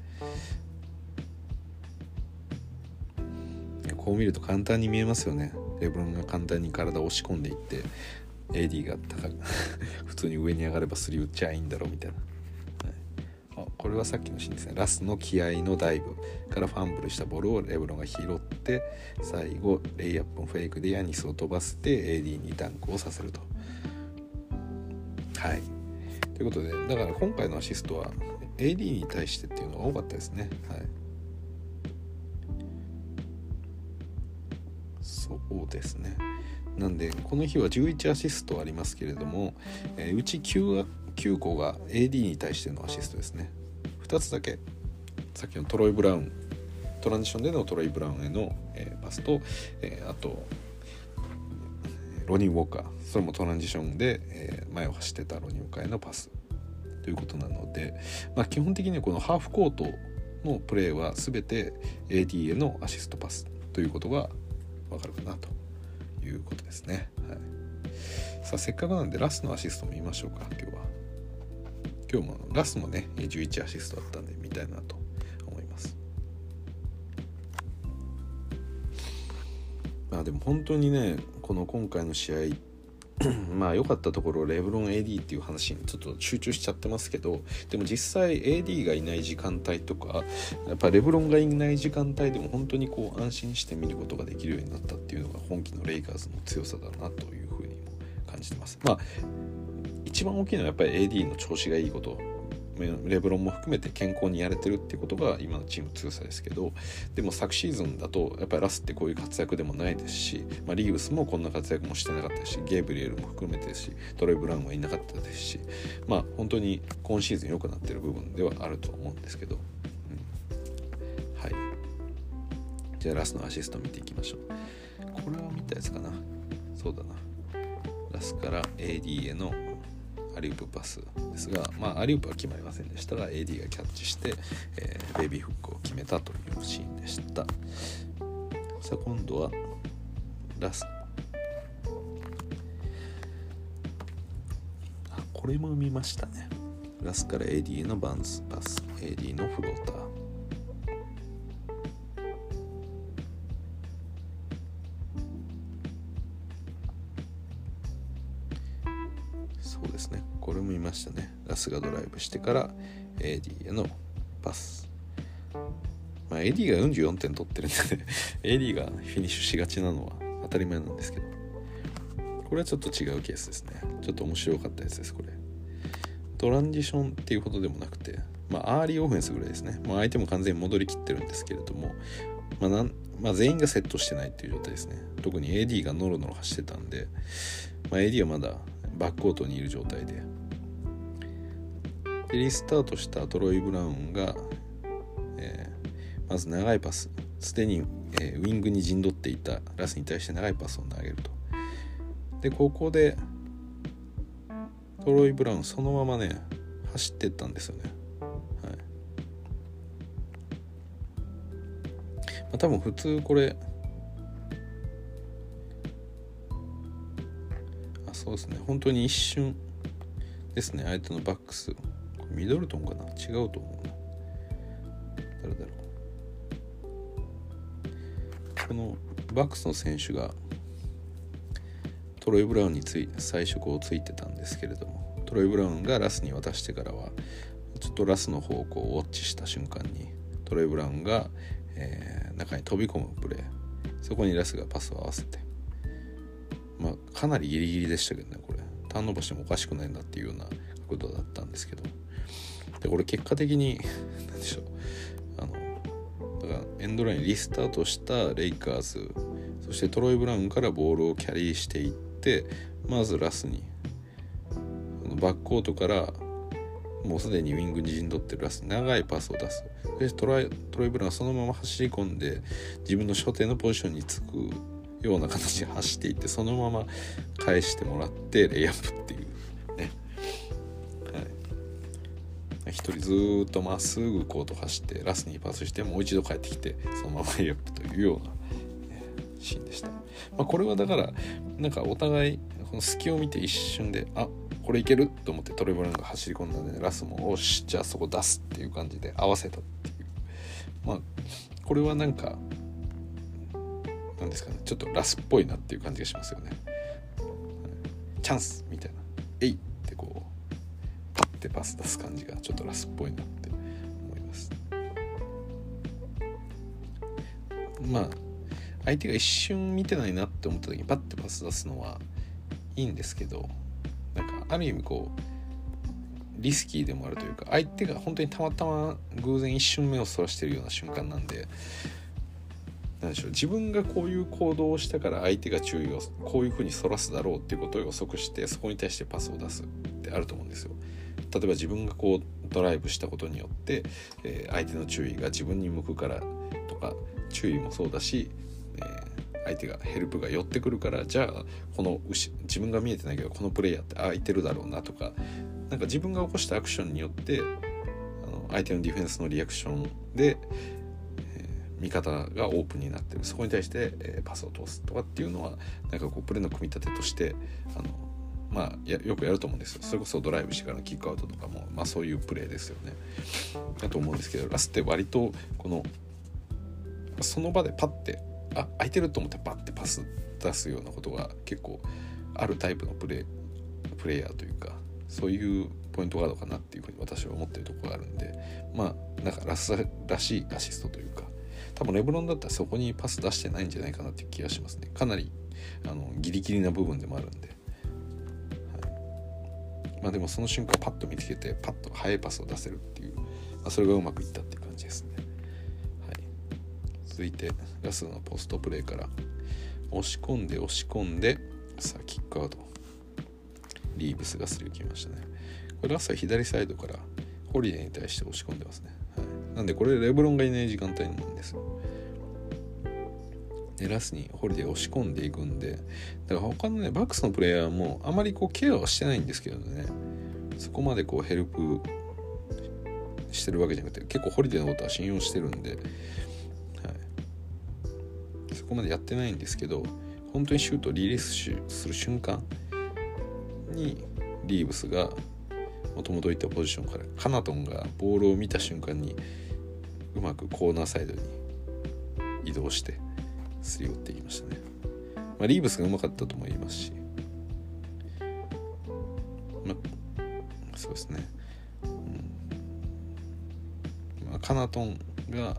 S1: こう見ると簡単に見えますよね。レブロンが簡単に体を押し込んでいって。AD が高普通に上に上がれば3打っちゃいいんだろうみたいな、はい、あこれはさっきのシーンですね。ラスの気合のダイブからファンブルしたボールをレブロンが拾って最後レイアップのフェイクでヤニスを飛ばせて AD にダンクをさせると。はい。ということでだから今回のアシストは AD に対してっていうのが多かったですね。はい。そうですね。なんでこの日は11アシストありますけれども、えー、うち 9, 9個が AD に対してのアシストですね。2つだけ。さっきのトロイ・ブラウン。トランジションでのトロイ・ブラウンへの、えー、パスと、えー、あとロニー・ウォーカー。それもトランジションで、え前を走ってたロニー・ウォーカーへのパス。ということなので、まあ、基本的にはこのハーフコートのプレーは全て AD へのアシストパスということがわかるかなと。いうことですね。はい、さあせっかくなんでラスのアシストも見ましょうか今日は。今日もラスもね11アシストだったんで見たいなと思います。まあでも本当にねこの今回の試合 [CLEARS THROAT] まあ良かったところレブロン AD っていう話にちょっと集中しちゃってますけどでも実際 AD がいない時間帯とかやっぱレブロンがいない時間帯でも本当にこう安心して見ることができるようになったっていうのが本気のレイカーズの強さだなというふうにも感じてます。まあ一番大きいのはやっぱり AD の調子がいいことレブロンも含めて健康にやれてるっていうことが今のチーム強さですけどでも昨シーズンだとやっぱりラスってこういう活躍でもないですし、まあ、リーブスもこんな活躍もしてなかったしゲーブリエルも含めてですしトロイ・ブラウンはいなかったですしまあ本当に今シーズン良くなってる部分ではあると思うんですけど、うん、はい。じゃあラスのアシスト見ていきましょう。これは見たやつかな。そうだな。ラスから AD へのアリウープパスですが、まあ、アリウープは決まりませんでしたが AD がキャッチして、えー、ベビーフックを決めたというシーンでした。さあ今度はラスあこれも見ましたね。ラスから AD のバンスパス。AD のフローター。スがドライブしてから AD へのパス。まあ AD が44点取ってるんで、ね、[LAUGHS] AD がフィニッシュしがちなのは当たり前なんですけど。これはちょっと違うケースですね。ちょっと面白かったやつですこれ。トランジションっていうことでもなくてまあアーリーオフェンスぐらいですね、まあ、相手も完全に戻りきってるんですけれどもまあなんまあ、全員がセットしてないっていう状態ですね。特に AD がノロノロ走ってたんで、まあ、AD はまだバックコートにいる状態ででリスタートしたトロイ・ブラウンが、えー、まず長いパスすでに、えー、ウィングに陣取っていたラスに対して長いパスを投げると。でここでトロイ・ブラウンそのままね走ってったんですよね。はい、まあ、多分普通これあそうですね。本当に一瞬ですね。相手のバックス。ミドルトンかな？違うと思うな。誰だろう。このバックスの選手がトロイ・ブラウンについ最初こうついてたんですけれどもトロイ・ブラウンがラスに渡してからはちょっとラスの方向をウォッチした瞬間にトロイ・ブラウンが、えー、中に飛び込むプレー。そこにラスがパスを合わせて。まあかなりギリギリでしたけどねこれ。ターンオーバーしてもおかしくないんだっていうような角度だったんですけど。でこれ結果的に [LAUGHS] 何でしょう。あのだからエンドラインリスタートしたレイカーズそしてトロイ・ブラウンからボールをキャリーしていってまずラスにバックコートからもうすでにウィングに陣取ってるラス長いパスを出す。そしてトロイトロイ・ブラウンはそのまま走り込んで自分の所定のポジションにつくような形で走っていってそのまま返してもらってレイアップっていう。一人ずっとまっすぐコート走ってラスにパスしてもう一度帰ってきてそのままレイアップというような、シーンでした、まあ、これはだからなんかお互いこの隙を見て一瞬であこれいけると思ってトレブランが走り込んだんで、ラスもおしじゃあそこ出すっていう感じで合わせたっていう。まあこれはなんかなんですかねちょっとラスっぽいなっていう感じがしますよね。チャンスみたいな「えい!」てパス出す感じがちょっとラスっぽいなって思いますまあ相手が一瞬見てないなって思った時にパッてパス出すのはいいんですけどなんかある意味こうリスキーでもあるというか相手が本当にたまたま偶然一瞬目をそらしてるような瞬間なんで何でしょう自分がこういう行動をしたから相手が注意をこういうふうにそらすだろうっていうことを予測してそこに対してパスを出すってあると思うんですよ。例えば自分がこうドライブしたことによって、えー、相手の注意が自分に向くからとか注意もそうだし、えー、相手がヘルプが寄ってくるからじゃあこの自分が見えてないけどこのプレイヤーって空いてるだろうなとかなんか自分が起こしたアクションによってあの相手のディフェンスのリアクションで、えー、味方がオープンになってる。そこに対して、えー、パスを通すとかっていうのはなんかこうプレーの組み立てとしてあのまあ、よくやると思うんですよ。それこそドライブしてからのキックアウトとかも、まあ、そういうプレーですよね。だと思うんですけどラスって割とこのその場でパッてあ空いてると思ってパッてパス出すようなことが結構あるタイプのプレープレイヤーというかそういうポイントガードかなっていうふうに私は思ってるところがあるんでまあなんかラスらしいアシストというか多分レブロンだったらそこにパス出してないんじゃないかなっていう気がしますね。かなりあのギリギリな部分でもあるんで、まあでもその瞬間パッと見つけてパッと速いパスを出せるっていう、まあ、それがうまくいったっていう感じですね、はい、続いてラスのポストプレーから押し込んで押し込んでさあキックアウト。リーブスがスリーを決めましたね。これラスは左サイドからホリデーに対して押し込んでますね、はい、なんでこれレブロンがいない時間帯なんですよ。でラスにホリデー押し込んでいくんでだから他のねバックスのプレイヤーもあまりこうケアはしてないんですけどね。そこまでこうヘルプしてるわけじゃなくて結構ホリデーのことは信用してるんで、はい、そこまでやってないんですけど本当にシュートをリリースする瞬間にリーブスがもともといたポジションからカナトンがボールを見た瞬間にうまくコーナーサイドに移動してすり寄っていきましたね、まあ、リーブスがうまかったと思いますし、まあ、そうですね、うん。まあ、カナトンが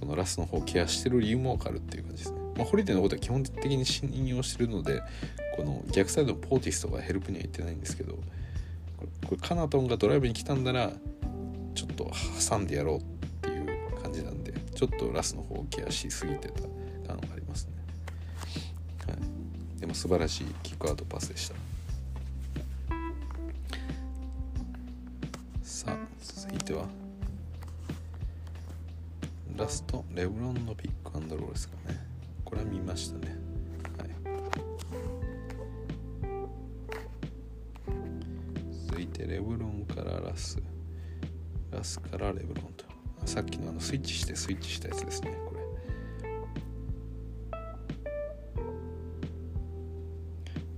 S1: このラスの方をケアしてる理由もわかるっていう感じですね、まあ、ホリデーのことは基本的に信用してるのでこの逆サイドのポーティスとかヘルプには行ってないんですけどこれカナトンがドライブに来たんならちょっと挟んでやろうっていう感じなんでちょっとラスの方をケアしすぎてた。も素晴らしいキックアウトパスでした。さあ続いては。ラストレブロンのピックアンドロールですかね。これは見ましたね。はい。続いてレブロンからラス。ラスからレブロンと。さっきのあのスイッチしてスイッチしたやつですね。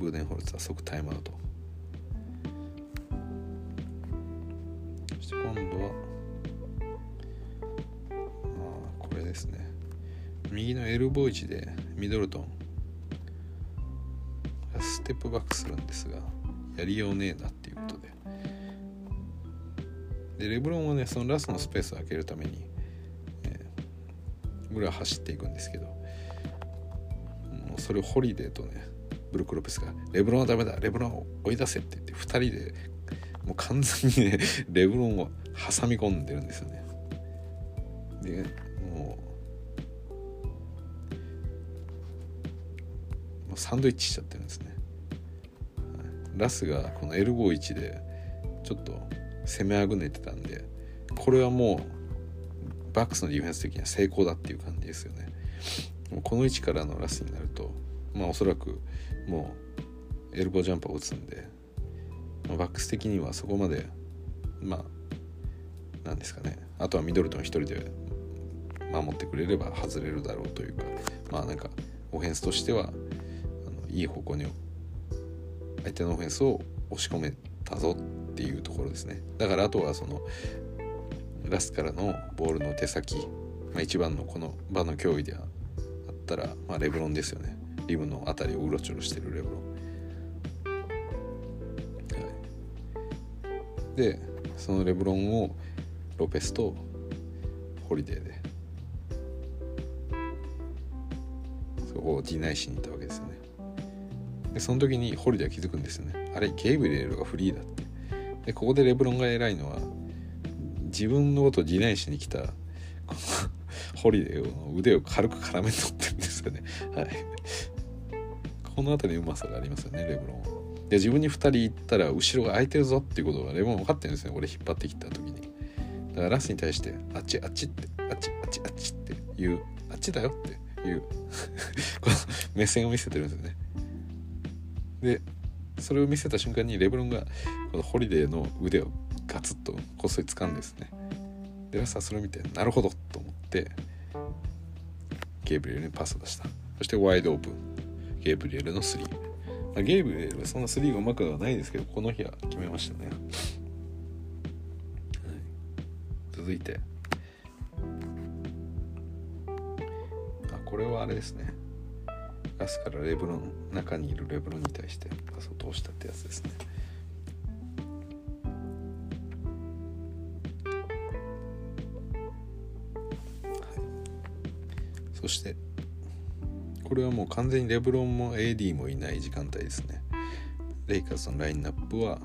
S1: ブーデンホルツは即タイムアウトそして今度はあこれですね。右のエルボー位置でミドルトン。ステップバックするんですがやりようねえなっていうことで。でレブロンはねそのラストのスペースを空けるために、えー、裏走っていくんですけどもうそれをホリデーとねブルック・ロペスが「レブロンはダメだレブロンを追い出せ」って言って2人でもう完全にね [LAUGHS] レブロンを挟み込んでるんですよね。でもうサンドイッチしちゃってるんですね、ラスがこのエルボー位置でちょっと攻めあぐねてたんでこれはもうバックスのディフェンス的には成功だっていう感じですよね。この位置からのラスになるとまあおそらくもうエルボージャンパーを打つんで、まあ、バックス的にはそこまでまあなんですかね。あとはミドルトン一人で守ってくれれば外れるだろうというかまあなんかオフェンスとしてはあのいい方向に相手のオフェンスを押し込めたぞっていうところですね。だからあとはそのラスからのボールの手先、まあ、一番のこの場の脅威であったら、まあ、レブロンですよね。リムの辺りをうろちょろしてるレブロン、はい、でそのレブロンをロペスとホリデーで。そこをディナイしに行ったわけですよね。でその時にホリデーは気づくんですよね。あれゲイブリエルがフリーだって。でここでレブロンが偉いのは自分のことをディナイしに来たこのホリデーの腕を軽く絡め取ってるんですよね。はい。この辺りうまさがありますよねレブロンで自分に2人行ったら後ろが空いてるぞっていうことがレブロン分かってるんですね俺引っ張ってきた時に。だからラスに対してあっちあっちってあっちあっちあっちっていうあっちだよっていう [LAUGHS] この目線を見せてるんですよね。でそれを見せた瞬間にレブロンがこのホリデーの腕をガツッとこっそり掴んでですね。でラスはそれを見てなるほどと思ってゲイブリエルにパスを出した。そしてワイドオープン。ゲイブリエルのスリー、まあ、ゲイブリエルはそんなスリーがうまくはないですけどこの日は決めましたね、はい、続いて。あこれはあれですね。ラスからレブロン中にいるレブロンに対してパスを通したってやつですね。そしてこれはもう完全にレブロンも AD もいない時間帯ですね。レイカーズのラインナップは、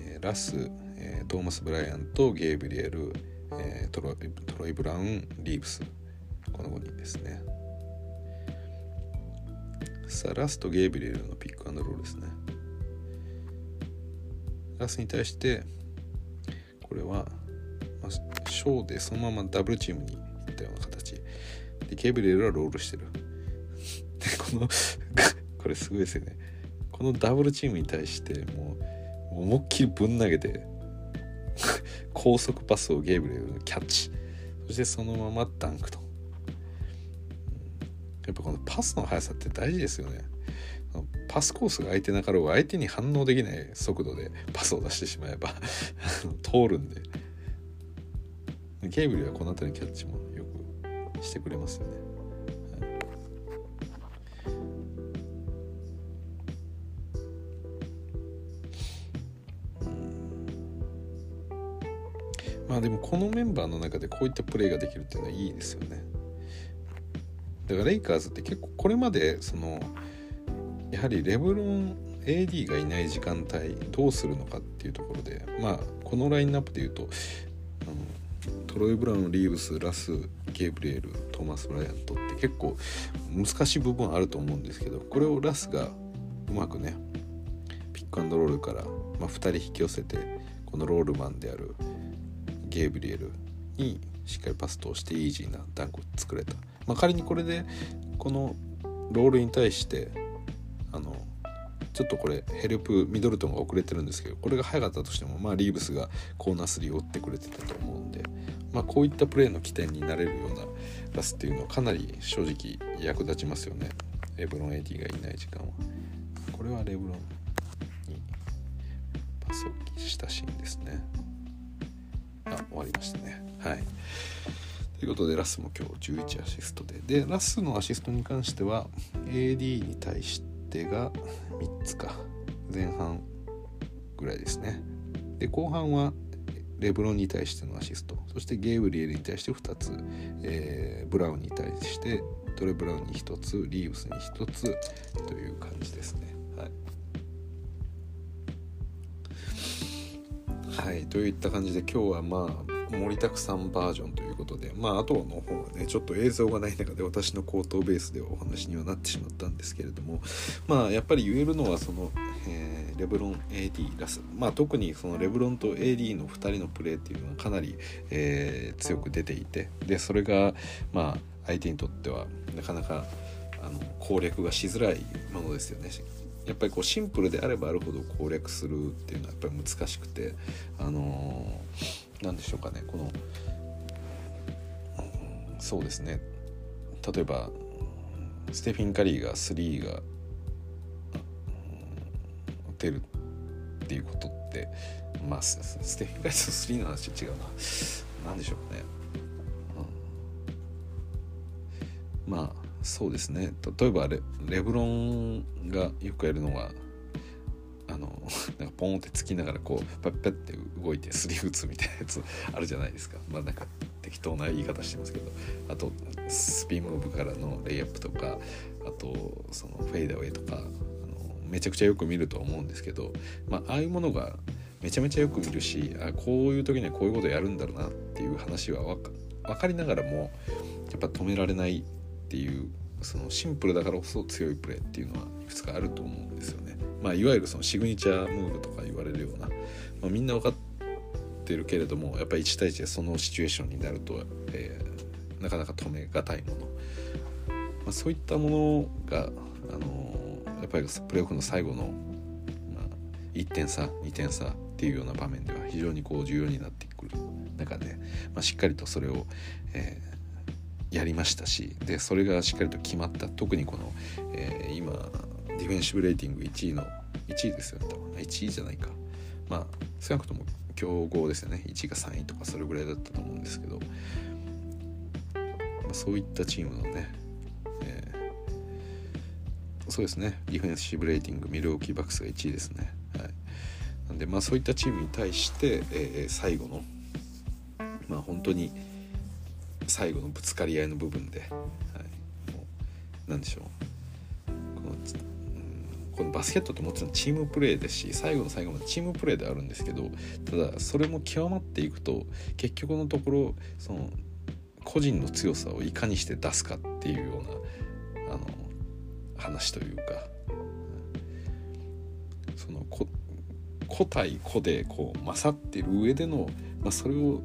S1: えー、ラス、えー、トーマス・ブライアントゲイブリエル、えー、トロトロイ・ブラウンリーブス。この5人ですね。さあラスとゲイブリエルのピックアンドロールですね。ラスに対してこれは、まあ、ショーでそのままダブルチームにいったような形。でケーブリエルはロールしてる。この [LAUGHS] これすごいですよね。このダブルチームに対してもう思いっきりぶん投げて [LAUGHS] 高速パスをゲーブリルがキャッチ。そしてそのままダンクと。やっぱこのパスの速さって大事ですよね。パスコースが空いてなかろうが相手に反応できない速度でパスを出してしまえば [LAUGHS] 通るんで。ケーブルはこの辺りのキャッチもよくしてくれますよね。このメンバーの中でこういったプレーができるっていうのはいいですよね。だからレイカーズって結構これまでそのやはりレブロン AD がいない時間帯どうするのかっていうところでまあこのラインナップで言うとトロイ・ブラウンリーブスラスゲイブリエルトーマス・ブライアントって結構難しい部分あると思うんですけどこれをラスがうまくねピックアンドロールから、まあ、2人引き寄せてこのロールマンであるゲイブリエルにしっかりパス通してイージーなダンクを作れた、まあ、仮にこれでこのロールに対してあのちょっとこれヘルプミドルトンが遅れてるんですけどこれが早かったとしてもまあリーブスがコーナー3を打ってくれてたと思うんでまあ、こういったプレーの起点になれるようなラスっていうのはかなり正直役立ちますよね。レブロン AD がいない時間は。これはレブロンにパスをしたシーンですね。あ終わりましたね。はい。ということでラスも今日11アシストで。でラスのアシストに関しては AD に対してが3つか。前半ぐらいですね。で後半はレブロンに対してのアシスト。そしてゲイブリエルに対して2つ、えー、ブラウンに対してトレ・ブラウンに1つリーブスに1つという感じですね。はい、といった感じで今日はまあ盛りだくさんバージョンということでまああとの方はねちょっと映像がない中で私の口頭ベースでお話にはなってしまったんですけれどもまあやっぱり言えるのはその、えー、レブロン AD ラスまあ特にそのレブロンと AD の2人のプレーっていうのはかなり、えー、強く出ていてでそれがまあ相手にとってはなかなかあの攻略がしづらいものですよね。やっぱりこうシンプルであればあるほど攻略するっていうのはやっぱり難しくてあの何でしょうかねこの、そうですね。例えばステフィン・カリーが3が、うん、打てるっていうことってまあステフィン・カリーと3の話違うな。何でしょうかね、うん、まあそうですね。例えばレレブロンがよくやるのはあの [LAUGHS] なんかポンってつきながらこうパッパッて動いてスリー打つみたいなやつあるじゃないですか。まあなんか適当な言い方してますけど。あとスピンムーブからのレイアップとかあとそのフェイダーウェイとかあのめちゃくちゃよく見ると思うんですけど、まあ、ああいうものがめちゃめちゃよく見るしあこういう時にはこういうことやるんだろうなっていう話は分かりながらもやっぱ止められないっていうそのシンプルだからこそ強いプレーっていうのはいくつかあると思うんですよね。まあ、いわゆるそのシグニチャームーブとか言われるような、まあ、みんな分かってるけれどもやっぱり1対1でそのシチュエーションになると、えー、なかなか止めがたいもの、まあ、そういったものが、あのー、やっぱりプレーオフの最後の、まあ、1点差2点差っていうような場面では非常にこう重要になってくる中で、まあ、しっかりとそれを、えー、やりましたしでそれがしっかりと決まった。特にこの、えー、今ディフェンシブレーティング1位の1位ですよね1位じゃないか。まあ少なくとも強豪ですよね。1位が3位とかそれぐらいだったと思うんですけど、まあ、そういったチームのね、えー、そうですね。ディフェンシブレーティングミルウォーキーバックスが1位ですね、はい、なんでまあそういったチームに対して、えー、最後のまあ本当に最後のぶつかり合いの部分で、はい、もう何でしょう。このうんこのバスケットってもちろんチームプレーですし最後の最後までチームプレーであるんですけどただそれも極まっていくと結局のところその個人の強さをいかにして出すかっていうようなあの話というかその個個対個でこう勝ってる上での、まあ、それを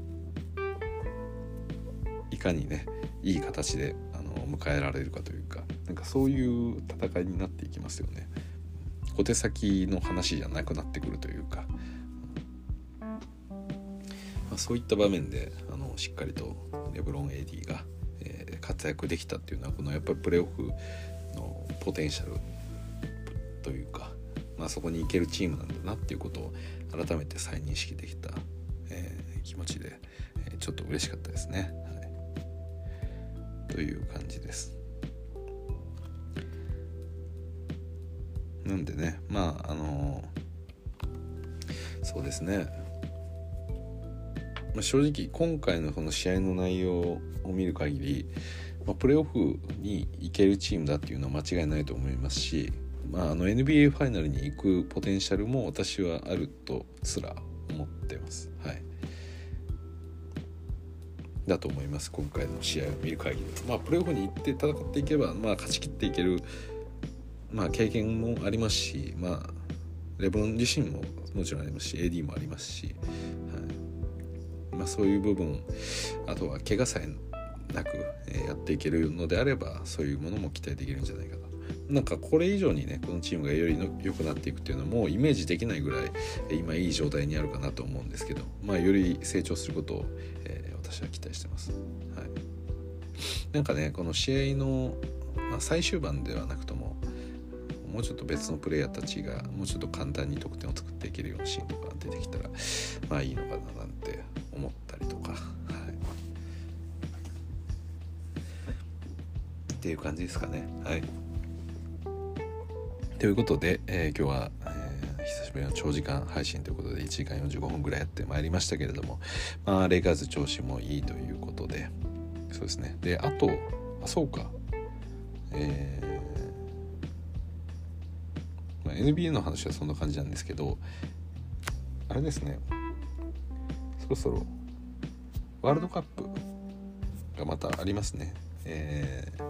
S1: いかにねいい形であの迎えられるかというかなんかそういう戦いになっていきますよね。小手先の話じゃなくなってくるというか、まあ、そういった場面であのしっかりとレブロン AD が、えー、活躍できたっていうのはこのやっぱりプレーオフのポテンシャルというか、まあ、そこに行けるチームなんだなっていうことを改めて再認識できた、えー、気持ちで、えー、ちょっと嬉しかったですね。という感じです。なんでねまああのそうですね、まあ、正直今回のその試合の内容を見る限り、まあ、プレーオフに行けるチームだっていうのは間違いないと思いますし、まあ、あの NBA ファイナルに行くポテンシャルも私はあるとすら思ってます。はいだと思います今回の試合を見る限りまあプレーオフに行って戦っていけば、まあ、勝ち切っていける。まあ、経験もありますし、まあ、レブロン自身ももちろんありますし AD もありますし、はい。まあ、そういう部分あとは怪我さえなく、えやっていけるのであればそういうものも期待できるんじゃないかと。なんかこれ以上にねこのチームがより良くなっていくっていうのはもうイメージできないぐらい今いい状態にあるかなと思うんですけど、まあ、より成長することを、えー、私は期待してます。はい、なんかねこの試合の、まあ、最終盤ではなくとももうちょっと別のプレイヤーたちがもうちょっと簡単に得点を作っていけるようなシーンとか出てきたらまあいいのかななんて思ったりとか、はい、っていう感じですかね。はい。ということで、えー、今日は、久しぶりの長時間配信ということで1時間45分ぐらいやってまいりましたけれどもまあレイカーズ調子もいいということでそうですね。であとあそうか。えーまあ、NBA の話はそんな感じなんですけどあれですね。そろそろワールドカップがまたありますね、えー、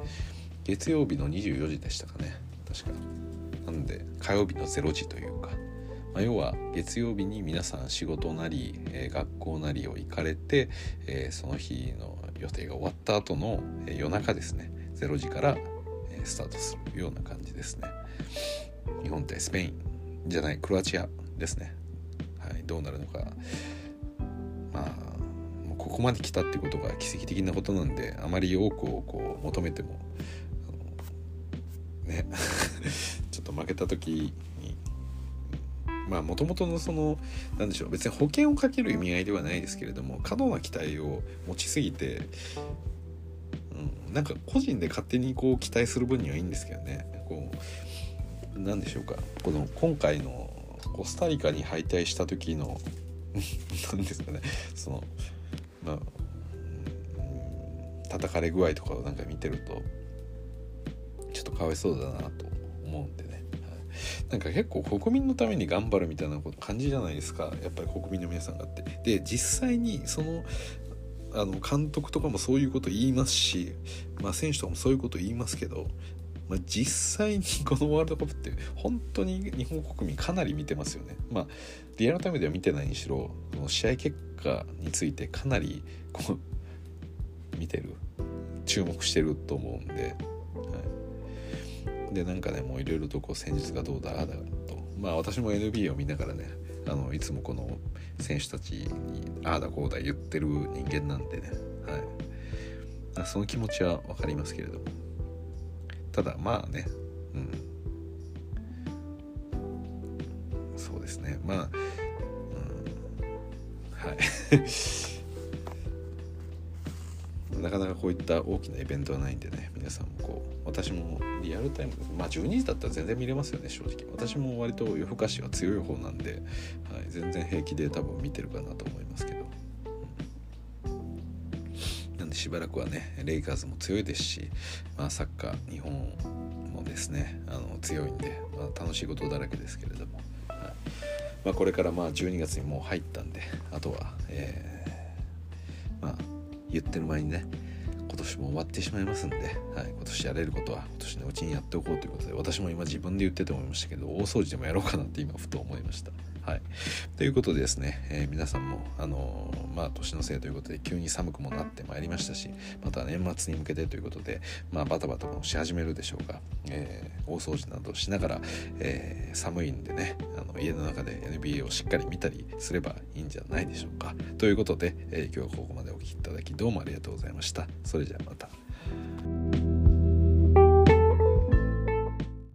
S1: 月曜日の24時でしたかね。確か。なので火曜日の0時というか、まあ、要は月曜日に皆さん仕事なり、えー、学校なりを行かれて、えー、その日の予定が終わった後の、え夜中ですね。0時から、えスタートするような感じですね。日本対スペインじゃないクロアチアですね、はい、どうなるのか。まあここまで来たってことが奇跡的なことなんであまり多くをこう求めてもね。[LAUGHS] ちょっと負けた時まあもともとのその何でしょう別に保険をかける意味合いではないですけれども過度な期待を持ちすぎて、うん、なんか個人で勝手にこう期待する分にはいいんですけどね。こう何でしょうか。この今回のコスタリカに敗退した時の [LAUGHS] 何ですかね。そのまあ叩かれ具合とかをなんか見てるとちょっとかわいそうだなと思うんで、なんか結構国民のために頑張るみたいな感じじゃないですか。やっぱり国民の皆さんがって。で実際にそのあの監督とかもそういうこと言いますし、まあ、選手とかもそういうこと言いますけど、まあ、実際にこのワールドカップって本当に日本国民かなり見てますよね。まあ、リアルタイムでは見てないにしろこの試合結果についてかなりこう見てる。注目してると思うんで、でなんかねもういろいろとこう戦術がどうだああだと。まあ私も NBA を見ながらねあのいつもこの選手たちにああだこうだ言ってる人間なんでね、はい、その気持ちは分かりますけれども。ただまあねうん。そうですね。まあ、うん、はい。なかなかこういった大きなイベントはないんでね皆さんもこう私もリアルタイムまあ12時だったら全然見れますよね正直。私も割と夜更かしは強い方なんで、はい、全然平気で多分見てるかなと思いますけど、うん、なんでしばらくはねレイカーズも強いですし、まあ、サッカー日本もですねあの強いんで、まあ、楽しいことだらけですけれども、はい。まあ、これからまあ12月にもう入ったんであとは、えー、まあ言ってる前にね今年も終わってしまいますんで、はい、今年やれることは今年のうちにやっておこうということで私も今自分で言ってて思いましたけど大掃除でもやろうかなって今ふと思いました。はい、ということでですね、えー、皆さんも、あのー、まあ、年のせいということで急に寒くもなってまいりましたしまた年末に向けてということで、まあ、バタバタもし始めるでしょうが、えー、大掃除などしながら、え寒いんでねあの家の中で NBA をしっかり見たりすればいいんじゃないでしょうか。ということで、え今日はここまでお聴きいただきどうもありがとうございました。それじゃあまた。